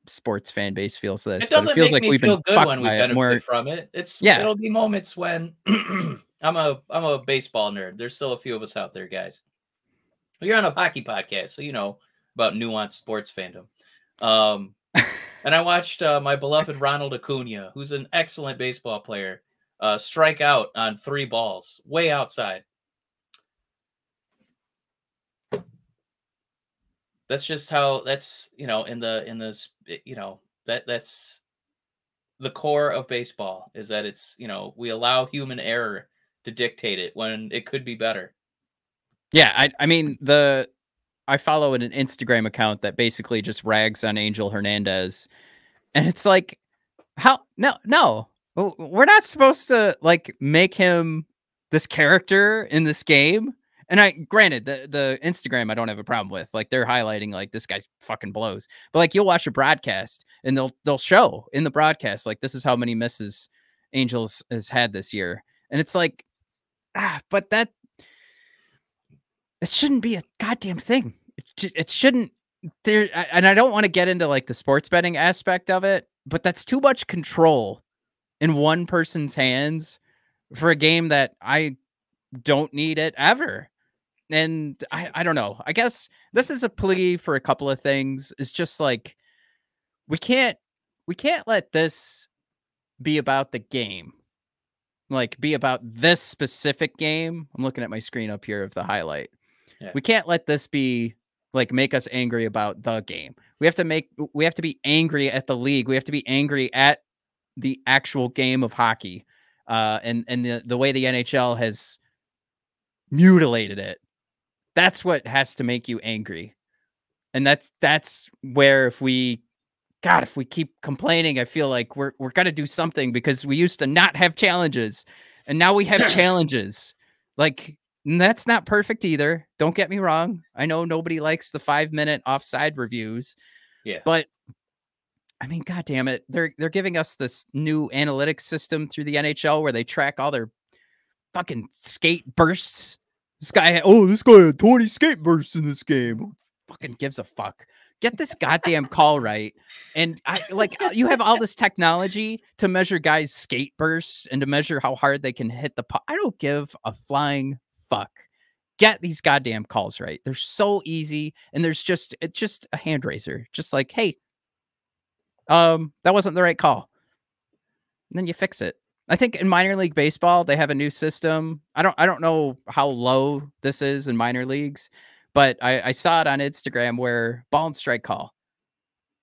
sports fan base feels this, it but doesn't it feels make like me we've feel been good fucked when we benefit more. from it it's Yeah. it'll be moments when i'm a i'm a baseball nerd there's still a few of us out there guys you're on a hockey podcast so you know about nuanced sports fandom um and i watched uh, my beloved ronald acuna who's an excellent baseball player uh strike out on three balls way outside that's just how that's you know in the in this eh, you know that that's the core of baseball is that it's you know we allow human error to dictate it when it could be better Yeah, I I mean the I follow an Instagram account that basically just rags on Angel Hernandez, and it's like, how no no we're not supposed to like make him this character in this game. And I granted the the Instagram I don't have a problem with like they're highlighting like this guy fucking blows, but like you'll watch a broadcast and they'll they'll show in the broadcast like this is how many misses Angels has had this year, and it's like ah, but that it shouldn't be a goddamn thing. It, it shouldn't there and I don't want to get into like the sports betting aspect of it, but that's too much control in one person's hands for a game that I don't need it ever. And I I don't know. I guess this is a plea for a couple of things. It's just like we can't we can't let this be about the game. Like be about this specific game. I'm looking at my screen up here of the highlight. Yeah. We can't let this be like make us angry about the game. We have to make we have to be angry at the league. We have to be angry at the actual game of hockey. Uh and and the the way the NHL has mutilated it. That's what has to make you angry. And that's that's where if we God, if we keep complaining, I feel like we're we're gonna do something because we used to not have challenges, and now we have challenges. Like that's not perfect either. Don't get me wrong. I know nobody likes the five minute offside reviews, yeah but I mean, god damn it, they're they're giving us this new analytics system through the NHL where they track all their fucking skate bursts. This guy, had, oh, this guy had 20 skate bursts in this game. Who fucking gives a fuck? Get this goddamn call right. And I like uh, you have all this technology to measure guys' skate bursts and to measure how hard they can hit the puck. I don't give a flying fuck. Get these goddamn calls right. They're so easy, and there's just it's just a hand raiser, just like, hey, um, that wasn't the right call. And then you fix it. I think in minor league baseball they have a new system. I don't I don't know how low this is in minor leagues, but I, I saw it on Instagram where ball and strike call.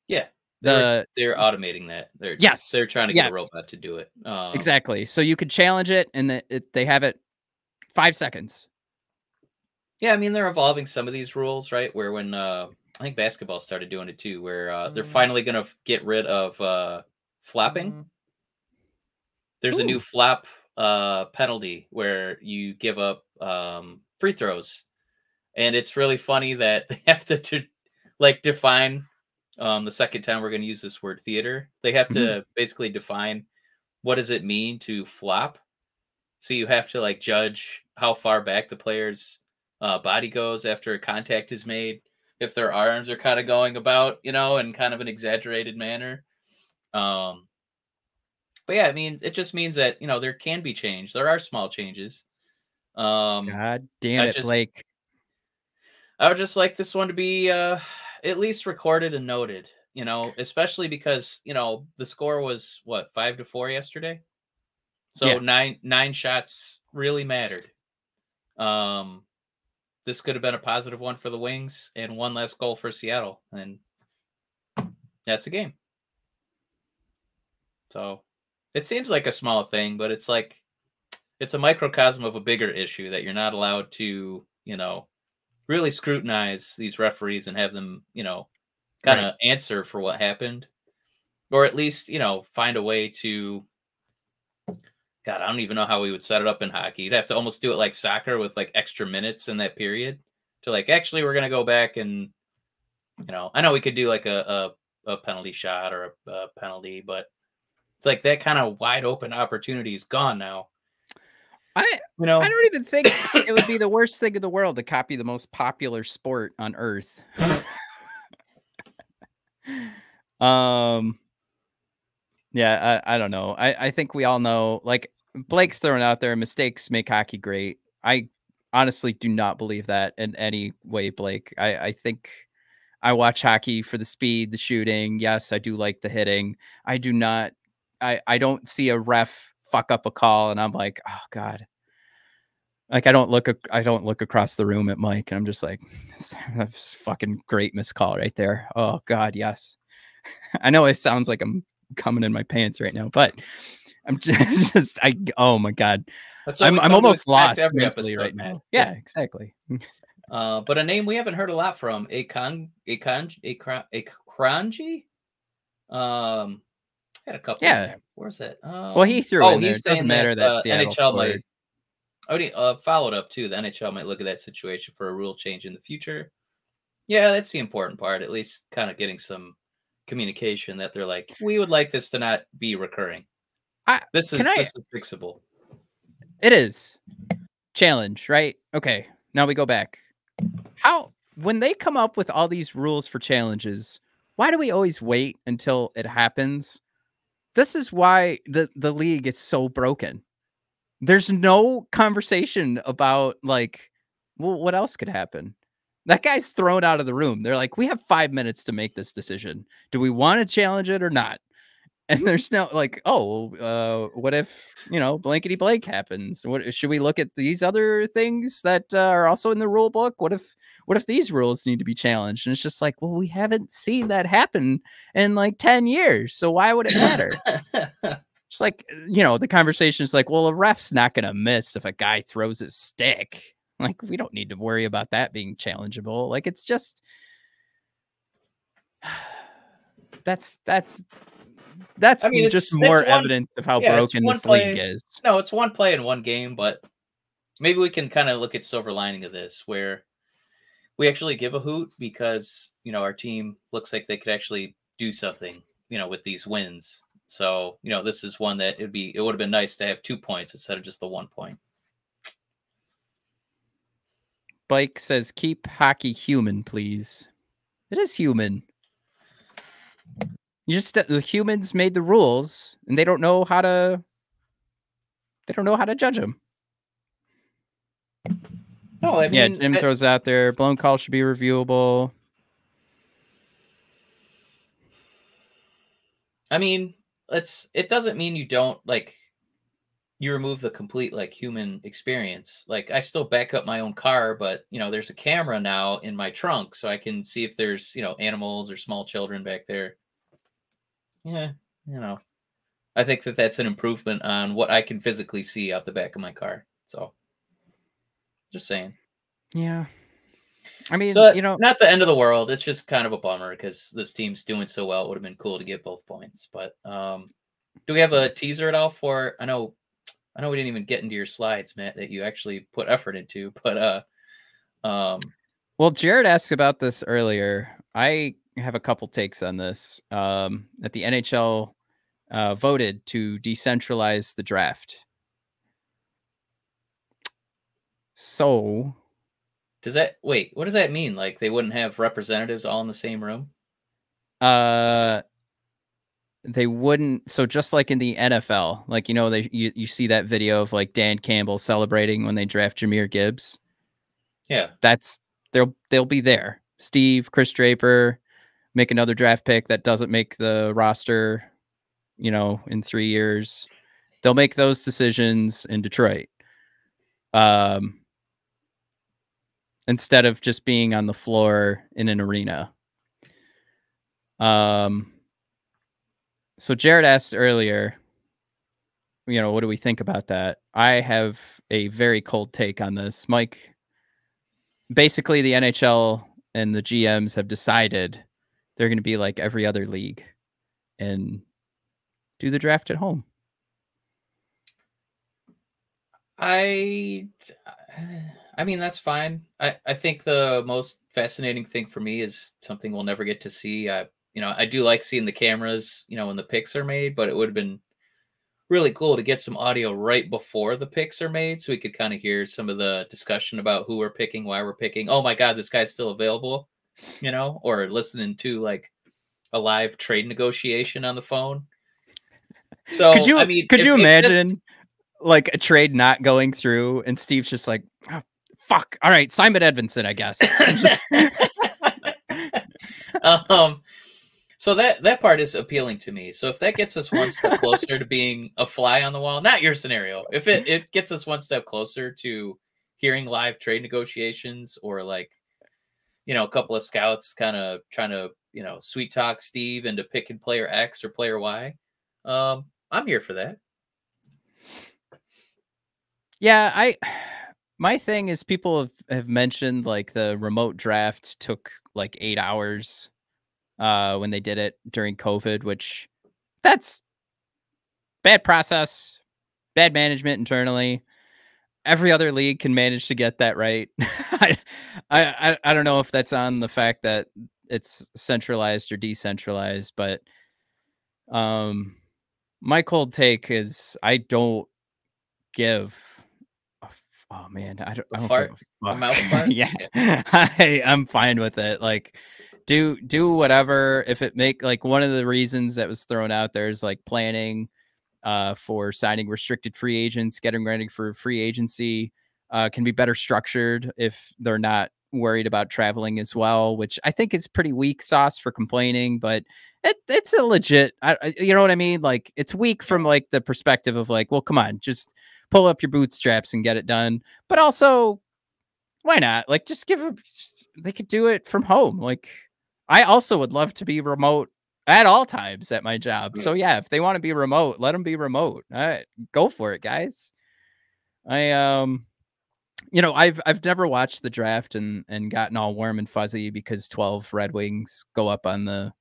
yeah they're, The they're automating that they're Yes. they're trying to Yeah. get a robot to do it um, exactly. So you could challenge it and the, it, they have it five seconds. Yeah, I mean they're evolving some of these rules, right? Where when uh I think basketball started doing it too, where uh, they're Mm. finally gonna get rid of uh flapping. There's a new flap uh penalty where you give up um free throws. And it's really funny that they have to, to like define um the second time we're gonna use this word theater. They have to basically define what does it mean to flop. So you have to like judge how far back the player's uh, body goes after a contact is made if their arms are kind of going about, you know, in kind of an exaggerated manner. Um, but yeah, I mean, it just means that you know there can be change. There are small changes. Um, God damn I it, just- Blake. I would just like this one to be uh, at least recorded and noted. You know, especially because you know the score was what five to four yesterday, so Yeah. nine nine shots really mattered. Um, this could have been a positive one for the Wings and one less goal for Seattle, and that's a game. So it seems like a small thing, but it's like it's a microcosm of a bigger issue that you're not allowed to, you know, really scrutinize these referees and have them, you know, kind of answer for what happened, or at least, you know, find a way to. God, I don't even know how we would set it up in hockey. You'd have to almost do it like soccer with like extra minutes in that period to like actually we're gonna go back and, you know, I know we could do like a a, a penalty shot or a, a penalty, but it's like that kind of wide open opportunity is gone now. I You know, I don't even think it would be the worst thing in the world to copy the most popular sport on earth. um yeah, I, I don't know. I, I think we all know like Blake's throwing out there mistakes make hockey great. I honestly do not believe that in any way, Blake. I, I think I watch hockey for the speed, the shooting. Yes, I do like the hitting. I do not I, I don't see a ref fuck up a call and I'm like, oh God. Like I don't look I don't look across the room at Mike and I'm just like, that's fucking great missed call right there. Oh God, yes. I know it sounds like I'm coming in my pants right now, but I'm just, just I oh my God. I'm I'm almost lost every mentally episode, right now. Yeah, exactly. Uh, but a name we haven't heard a lot from, Akon, Akon, Akron, Akranji. Um, had a couple. Yeah. Where's it? Um, Well, he threw oh, in there. It doesn't matter that uh, Seattle NHL might. scored. Oh, he, uh, followed up too. The NHL might look at that situation for a rule change in the future. Yeah, that's the important part. At least, kind of getting some communication that they're like, we would like this to not be recurring. I- this is I- this is fixable. It is challenge, right? Okay. Now we go back. How when they come up with all these rules for challenges, why do we always wait until it happens? This is why the the league is so broken. There's no conversation about like, well, what else could happen? That guy's thrown out of the room. They're like, we have five minutes to make this decision. Do we want to challenge it or not? And there's no like, oh, uh, what if you know blankety blank happens? What should we look at these other things that uh, are also in the rule book? What if what if these rules need to be challenged? And it's just like, well, we haven't seen that happen in like ten years, so why would it matter? It's like uh, you know the conversation is like, well, a ref's not gonna miss if a guy throws his stick. Like we don't need to worry about that being challengeable. Like it's just that's that's that's I mean, just it's more one- evidence of how yeah, broken this league is. No, it's one play in one game, but maybe we can kind of look at silver lining of this where we actually give a hoot because, you know, our team looks like they could actually do something, you know, with these wins. So, you know, this is one that it'd be it would have been nice to have two points instead of just the one point. Bike says, "Keep hockey human, please." It is human. You just the humans made the rules, and they don't know how to. They don't know how to judge them. No, I yeah, Jim I- throws out there. Blown call should be reviewable. I mean, it's it doesn't mean you don't like you remove the complete like human experience. Like I still back up my own car, but you know, there's a camera now in my trunk so I can see if there's, you know, animals or small children back there. Yeah, you know. I think that that's an improvement on what I can physically see out the back of my car. So just saying. Yeah, I mean, So you know, not the end of the world. It's just kind of a bummer because this team's doing so well. It would have been cool to get both points. But um, do we have a teaser at all for? I know, I know we didn't even get into your slides, Matt, that you actually put effort into. But uh, um, Well, Jared asked about this earlier. I have a couple takes on this. Um, that the NHL uh, voted to decentralize the draft. So, Does that wait? What does that mean? Like they wouldn't have representatives all in the same room? Uh, they wouldn't. So just like in the NFL, like you know, they you, you see that video of like Dan Campbell celebrating when they draft Jahmyr Gibbs. Yeah. That's they'll they'll be there. Steve, Chris Draper, make another draft pick that doesn't make the roster, you know, in three years. They'll make those decisions in Detroit. Um, instead of just being on the floor in an arena. Um, so Jared asked earlier, you know, what do we think about that? I have a very cold take on this. Mike, basically, the NHL and the GMs have decided they're going to be like every other league and do the draft at home. I I mean that's fine. I I think the most fascinating thing for me is something we'll never get to see. I you know, I do like seeing the cameras, you know, when the picks are made, but it would have been really cool to get some audio right before the picks are made so we could kind of hear some of the discussion about who we're picking, why we're picking. Oh my god, this guy's still available, you know, or listening to like a live trade negotiation on the phone. So could you I mean, could if- you imagine like a trade not going through and Steve's just like "Ah, fuck. All right Simon Edvinsson I guess. Um so that that part is appealing to me. So if that gets us one step closer to being a fly on the wall not your scenario. If it it gets us one step closer to hearing live trade negotiations or like you know a couple of scouts kind of trying to you know sweet talk steve into picking player x or player y um i'm here for that. Yeah I my thing is people have, have mentioned like the remote draft took like eight hours uh when they did it during COVID which that's bad process bad management internally every other league can manage to get that right. I, I I don't know if that's on the fact that it's centralized or decentralized, but um, my cold take is I don't give. Oh man, I don't. I A don't fart? A mouth fart? yeah, I I'm fine with it. Like. Do do whatever if it make like one of the reasons that was thrown out there is like planning uh, for signing restricted free agents, getting ready for free agency uh, can be better structured if they're not worried about traveling as well, which I think is pretty weak sauce for complaining, but it, it's a legit, I, I- you know what I mean? Like it's weak from like the perspective of like, well, come on, just pull up your bootstraps and get it done. But also, why not? Like, just give them, just, they could do it from home. Like, I also would love to be remote at all times at my job. So yeah, if they want to be remote, let them be remote. All right, go for it, guys. I um you know, I've I've never watched the draft and and gotten all warm and fuzzy because 12 Red Wings go up on the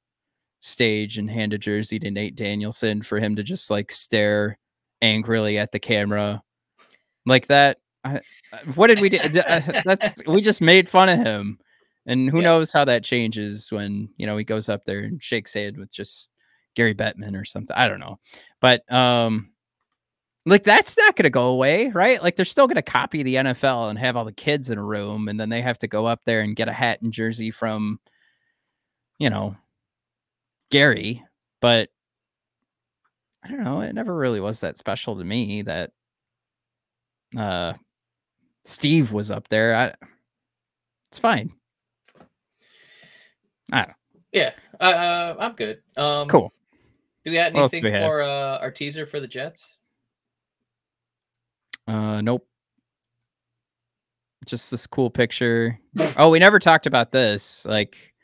stage and hand a jersey to Nate Danielson for him to just like stare angrily at the camera like that. I, I- what did we do? Uh, That's we just made fun of him. And who Yeah. knows how that changes when, you know, he goes up there and shakes hand with just Gary Bettman or something. I don't know. But um like that's not going to go away, right? Like they're still going to copy the NFL and have all the kids in a room and then they have to go up there and get a hat and jersey from you know Gary, but I don't know, it never really was that special to me that uh Steve was up there. I it's fine. I don't yeah uh, i'm good um Cool. do we have What else do anything we for uh, our teaser for the jets Uh, nope. Just this cool picture. Oh, we never talked about this. Like,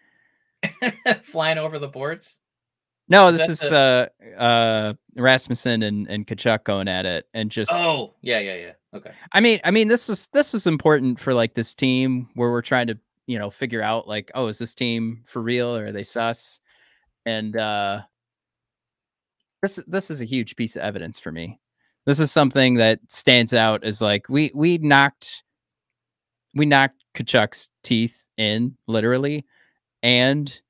flying over the boards no, Is this is uh uh Rasmussen and and Tkachuk going at it, and just. oh yeah yeah yeah okay I mean, I mean, this was this was important for like this team where we're trying to you know figure out like, oh, is this team for real or are they sus? And uh this this is a huge piece of evidence for me. This is something that stands out as like we we knocked we knocked Tkachuk's teeth in literally and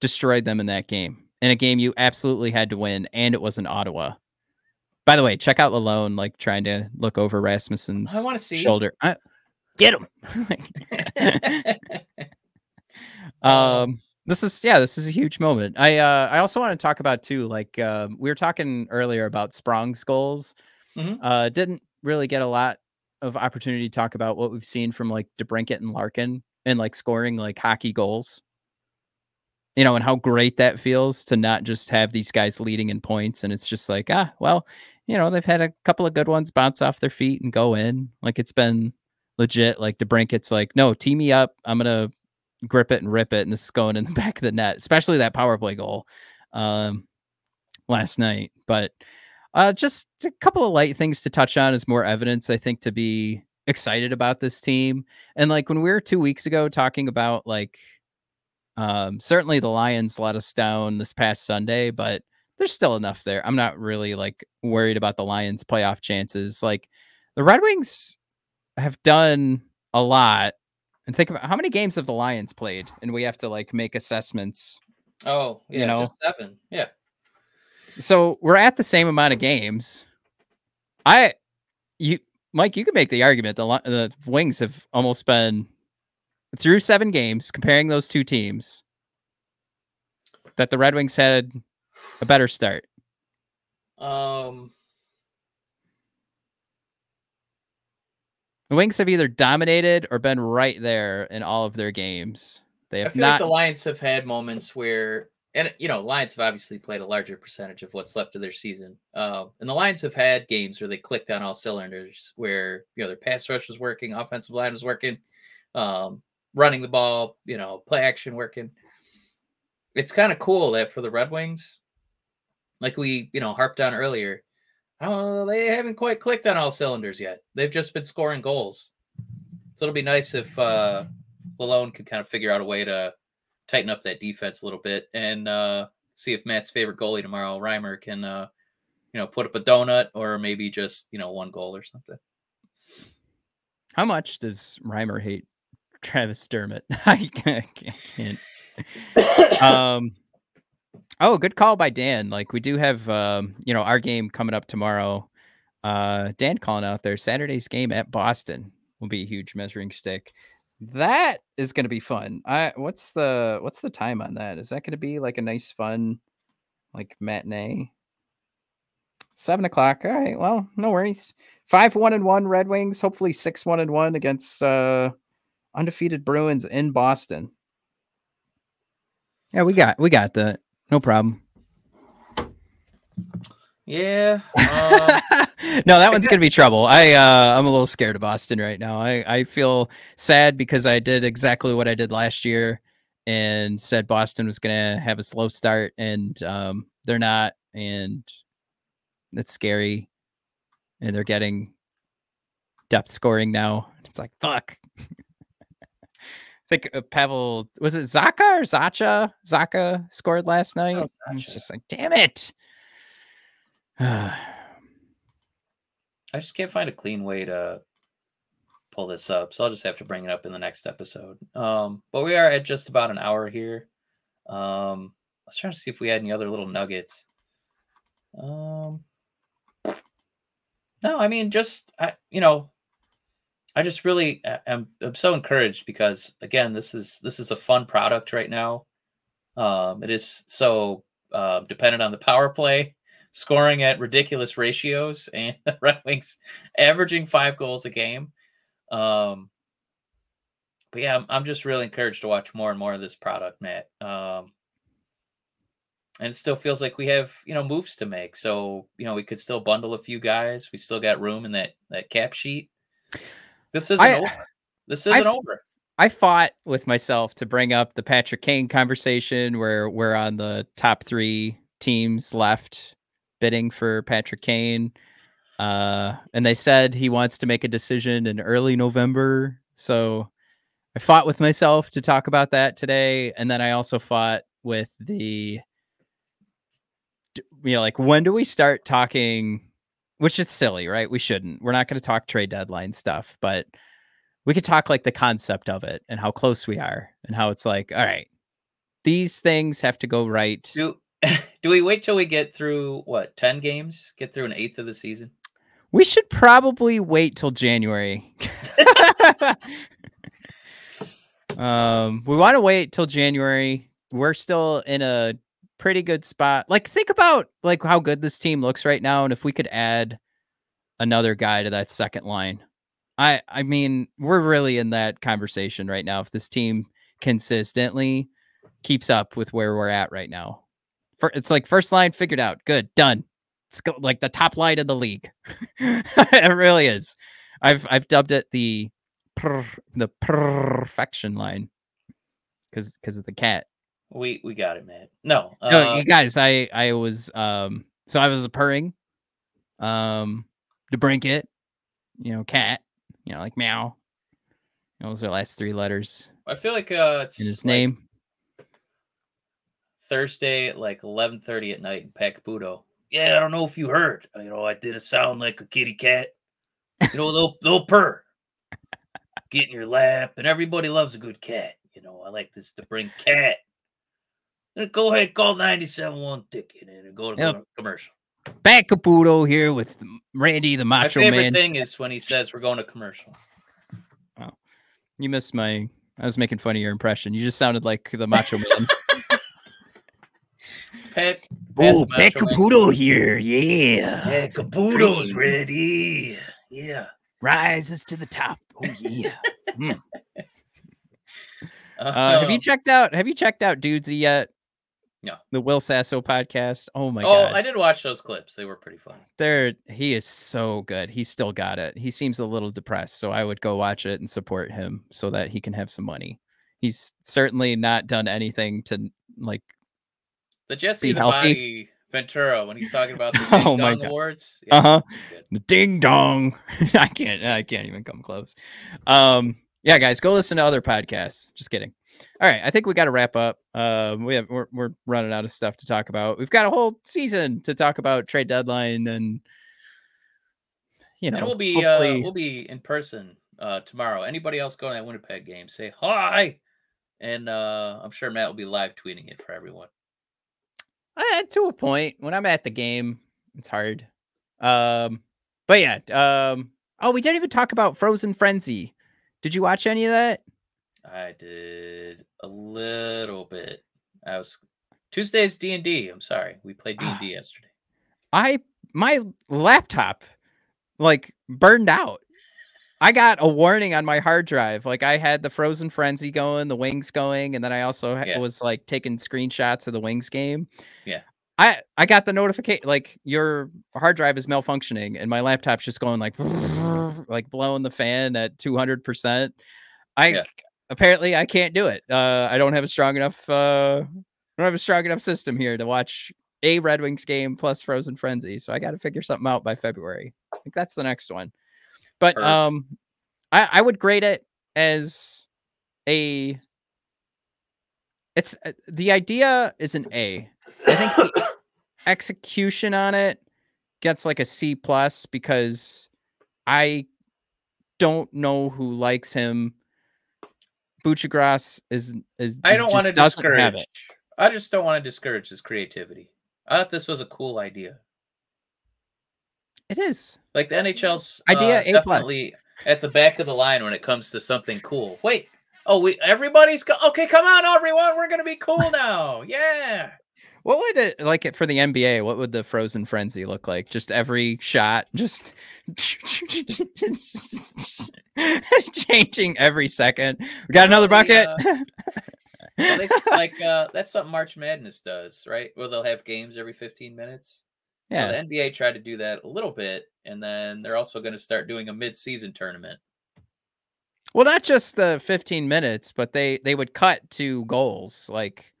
destroyed them in that game. In a game you absolutely had to win, and it was in Ottawa. By the way, check out Lalonde like trying to look over Rasmussen's I wanna see. shoulder. I, Get him. um, this is yeah, this is a huge moment. I uh, I also want to talk about too. Like um, we were talking earlier about Sprong's goals. Mhm. Uh, didn't really get a lot of opportunity to talk about what we've seen from like DeBrincat and Larkin and like scoring like hockey goals. You know, and how great that feels to not just have these guys leading in points, and it's just like ah, well, you know, they've had a couple of good ones bounce off their feet and go in. Like it's been legit. Like DeBrincat's like, no, tee me up. I'm gonna grip it and rip it, and this is going in the back of the net, especially that power play goal um, last night. But uh, just a couple of light things to touch on is more evidence, I think, to be excited about this team. And like when we were two weeks ago talking about like, um, certainly the Lions let us down this past Sunday, but there's still enough there. I'm not really like worried about the Lions playoff chances. Like the Red Wings have done a lot and think about how many games have the Lions played, and we have to like make assessments. oh, You yeah, know. just seven. Yeah. So we're at the same amount of games. I, you, Mike, you could make the argument the the Wings have almost been through seven games. Comparing those two teams, that the Red Wings had a better start. Um, The Wings have either dominated or been right there in all of their games. They I have feel not. like the Lions have had moments where, and you know, Lions have obviously played a larger percentage of what's left of their season. Uh, and the Lions have had games where they clicked on all cylinders, where you know their pass rush was working, offensive line was working, um, running the ball, you know, play action working. It's kind of cool that for the Red Wings, like we you know harped on earlier, oh, they haven't quite clicked on all cylinders yet. They've just been scoring goals. So it'll be nice if uh, Malone could kind of figure out a way to tighten up that defense a little bit and uh, see if Matt's favorite goalie tomorrow, Reimer, can uh, you know put up a donut or maybe just you know one goal or something. How much does Reimer hate Travis Dermott? I can't. um oh good call by dan. Like we do have um you know our game coming up tomorrow. Uh dan calling out there saturday's game at boston will be a huge measuring stick. That is going to be fun. I what's the what's the time on that? Is that going to be like a nice fun like matinee? Seven o'clock. All right well no worries. Five one and one red wings hopefully six one and one against uh undefeated bruins in boston yeah, we got we got that. No problem. Yeah. Um, no, that one's gonna be trouble. I uh I'm a little scared of Boston right now. I I feel sad because I did exactly what I did last year and said Boston was gonna have a slow start and um they're not and it's scary and they're getting depth scoring now. It's like fuck. I think uh, Pavel was it Zaka or Zacha? Zaka scored last night. I was just like, damn it. I just can't find a clean way to pull this up, so I'll just have to bring it up in the next episode. Um, but we are at just about an hour here. Um, let's try to see if we had any other little nuggets. Um, no, I mean, just I, you know, I just really am I'm so encouraged because again, this is this is a fun product right now. Um, it is so uh, dependent on the power play, scoring at ridiculous ratios, and the Red Wings averaging five goals a game. Um, but yeah, I'm, I'm just really encouraged to watch more and more of this product, Matt. Um, and it still feels like we have you know moves to make. So you know we could still bundle a few guys. We still got room in that that cap sheet. This isn't I- over. This isn't I've- over. I fought with myself to bring up the Patrick Kane conversation where we're on the top three teams left bidding for Patrick Kane. Uh, and they said he wants to make a decision in early November. So I fought with myself to talk about that today. And then I also fought with the, you know, like when do we start talking, which is silly, right? We shouldn't. We're not going to talk trade deadline stuff, but we could talk like the concept of it and how close we are and how it's like, all right, these things have to go right. Do do we wait till we get through what ten games? Get through an eighth of the season? We should probably wait till January. um, we want to wait till January. We're still in a pretty good spot. Like, think about like how good this team looks right now, and if we could add another guy to that second line. I I mean, we're really in that conversation right now. If this team consistently keeps up with where we're at right now, for it's like first line figured out, good, done. It's go, like the top line of the league. it really is. I've I've dubbed it the the perfection line because because of the cat. We we got it, man. No, No, uh, you guys, I I was um so I was a purring, um, the brinket, you know, cat, you know, like meow. Those are the last three letters I feel like uh, it's in his like name. Thursday at like eleven thirty at night in Pat Caputo. Yeah, I don't know if you heard. You know, I did a sound like a kitty cat. You know, they'll they'll purr, get in your lap, and everybody loves a good cat. You know, I like this to bring cat. Go ahead, call 97 ticket and go to Yep. commercial. Pat Caputo here with Randy the Macho Man. My favorite Man. thing is when he says we're going to commercial. You missed my. I was making fun of your impression. You just sounded like the Macho Man. Pat, Pat oh, the Back Macho Man. Caputo here, yeah. Yeah, Caputo's ready. Yeah. Rises to the top. Oh yeah. Uh, Uh, have you checked out? Have you checked out Dudesy yet? No. The Will Sasso podcast. Oh my god. oh, god. I did watch those clips. They were pretty fun. there he is so good he's still got it he seems a little depressed so i would go watch it and support him so that he can have some money he's certainly not done anything to like The Jesse the healthy. Body Ventura when he's talking about the Oh Ding my Dong God. Awards. Yeah, uh-huh the ding dong i can't i can't even come close um yeah guys go listen to other podcasts just kidding all right i think we got to wrap up um we have we're, we're running out of stuff to talk about we've got a whole season to talk about trade deadline and you know and we'll be uh, we'll be in person uh, tomorrow. Anybody else going to that Winnipeg game? Say hi, and uh, I'm sure Matt will be live tweeting it for everyone. Uh, to a point. When I'm at the game, it's hard. Um, but yeah. Um, oh, we didn't even talk about Frozen Frenzy. Did you watch any of that? I did a little bit. I was Tuesday's D and D. I'm sorry, we played ah. D and D yesterday. I my laptop like burned out. I got a warning on my hard drive. Like I had the Frozen Frenzy going, the Wings going, and then I also Yeah. was like taking screenshots of the Wings game. Yeah. I I got the notification like your hard drive is malfunctioning and my laptop's just going like like blowing the fan at 200%. I Yeah. Apparently I can't do it. Uh I don't have a strong enough uh I don't have a strong enough system here to watch a Red Wings game plus Frozen Frenzy. So I got to figure something out by February. I think that's the next one. But Perf. um I I would grade it as a it's uh, the idea is an A. I think the execution on it gets like a C plus because I don't know who likes him. Buchagras is is I don't want to discourage. I just don't want to discourage his creativity. I thought this was a cool idea. It is. Like the NHL's Idea uh, definitely at the back of the line when it comes to something cool. Wait, oh, we everybody's go- okay. Come on, everyone, we're gonna be cool now. Yeah, What would it like it for the NBA? What would the frozen frenzy look like? Just every shot, just changing every second. We got another Well, the, bucket. Well, they, like uh, that's something March Madness does, right? Where they'll have games every 15 minutes. So yeah, the NBA tried to do that a little bit, and then they're also going to start doing a mid-season tournament. well, not just the 15 minutes, but they they would cut to goals, like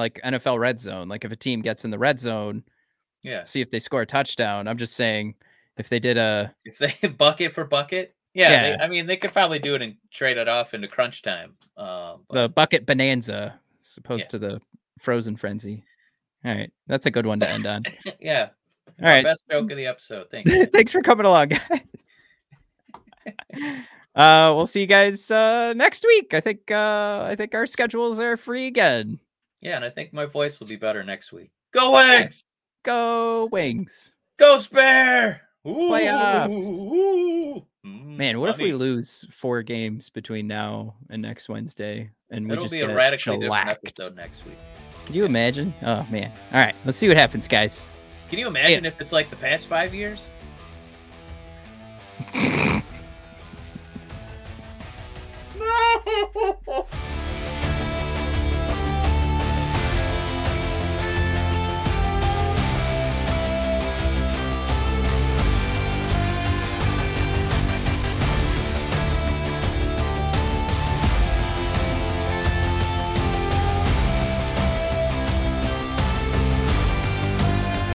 like NFL red zone. Like if a team gets in the red zone, Yeah, see if they score a touchdown. I'm just saying, if they did a if they bucket for bucket, yeah, Yeah. They, I mean they could probably do it and trade it off into crunch time. Um, but the bucket bonanza, as opposed Yeah. to the frozen frenzy. All right, that's a good one to end on. yeah, All right. best joke of the episode. Thanks. Thanks for coming along, guys. uh, we'll see you guys uh, next week. I think uh, I think our schedules are free again. Yeah, and I think my voice will be better next week. Go Wings! Go wings. Go Spare! Playoffs. Ooh. Mm, Man, what if we honey, lose four games between now and next Wednesday, and we It'll just be a get radically different shellacked? episode next week. Can you imagine? Oh man! All right, let's see what happens, guys. Can you imagine if it's like the past five years?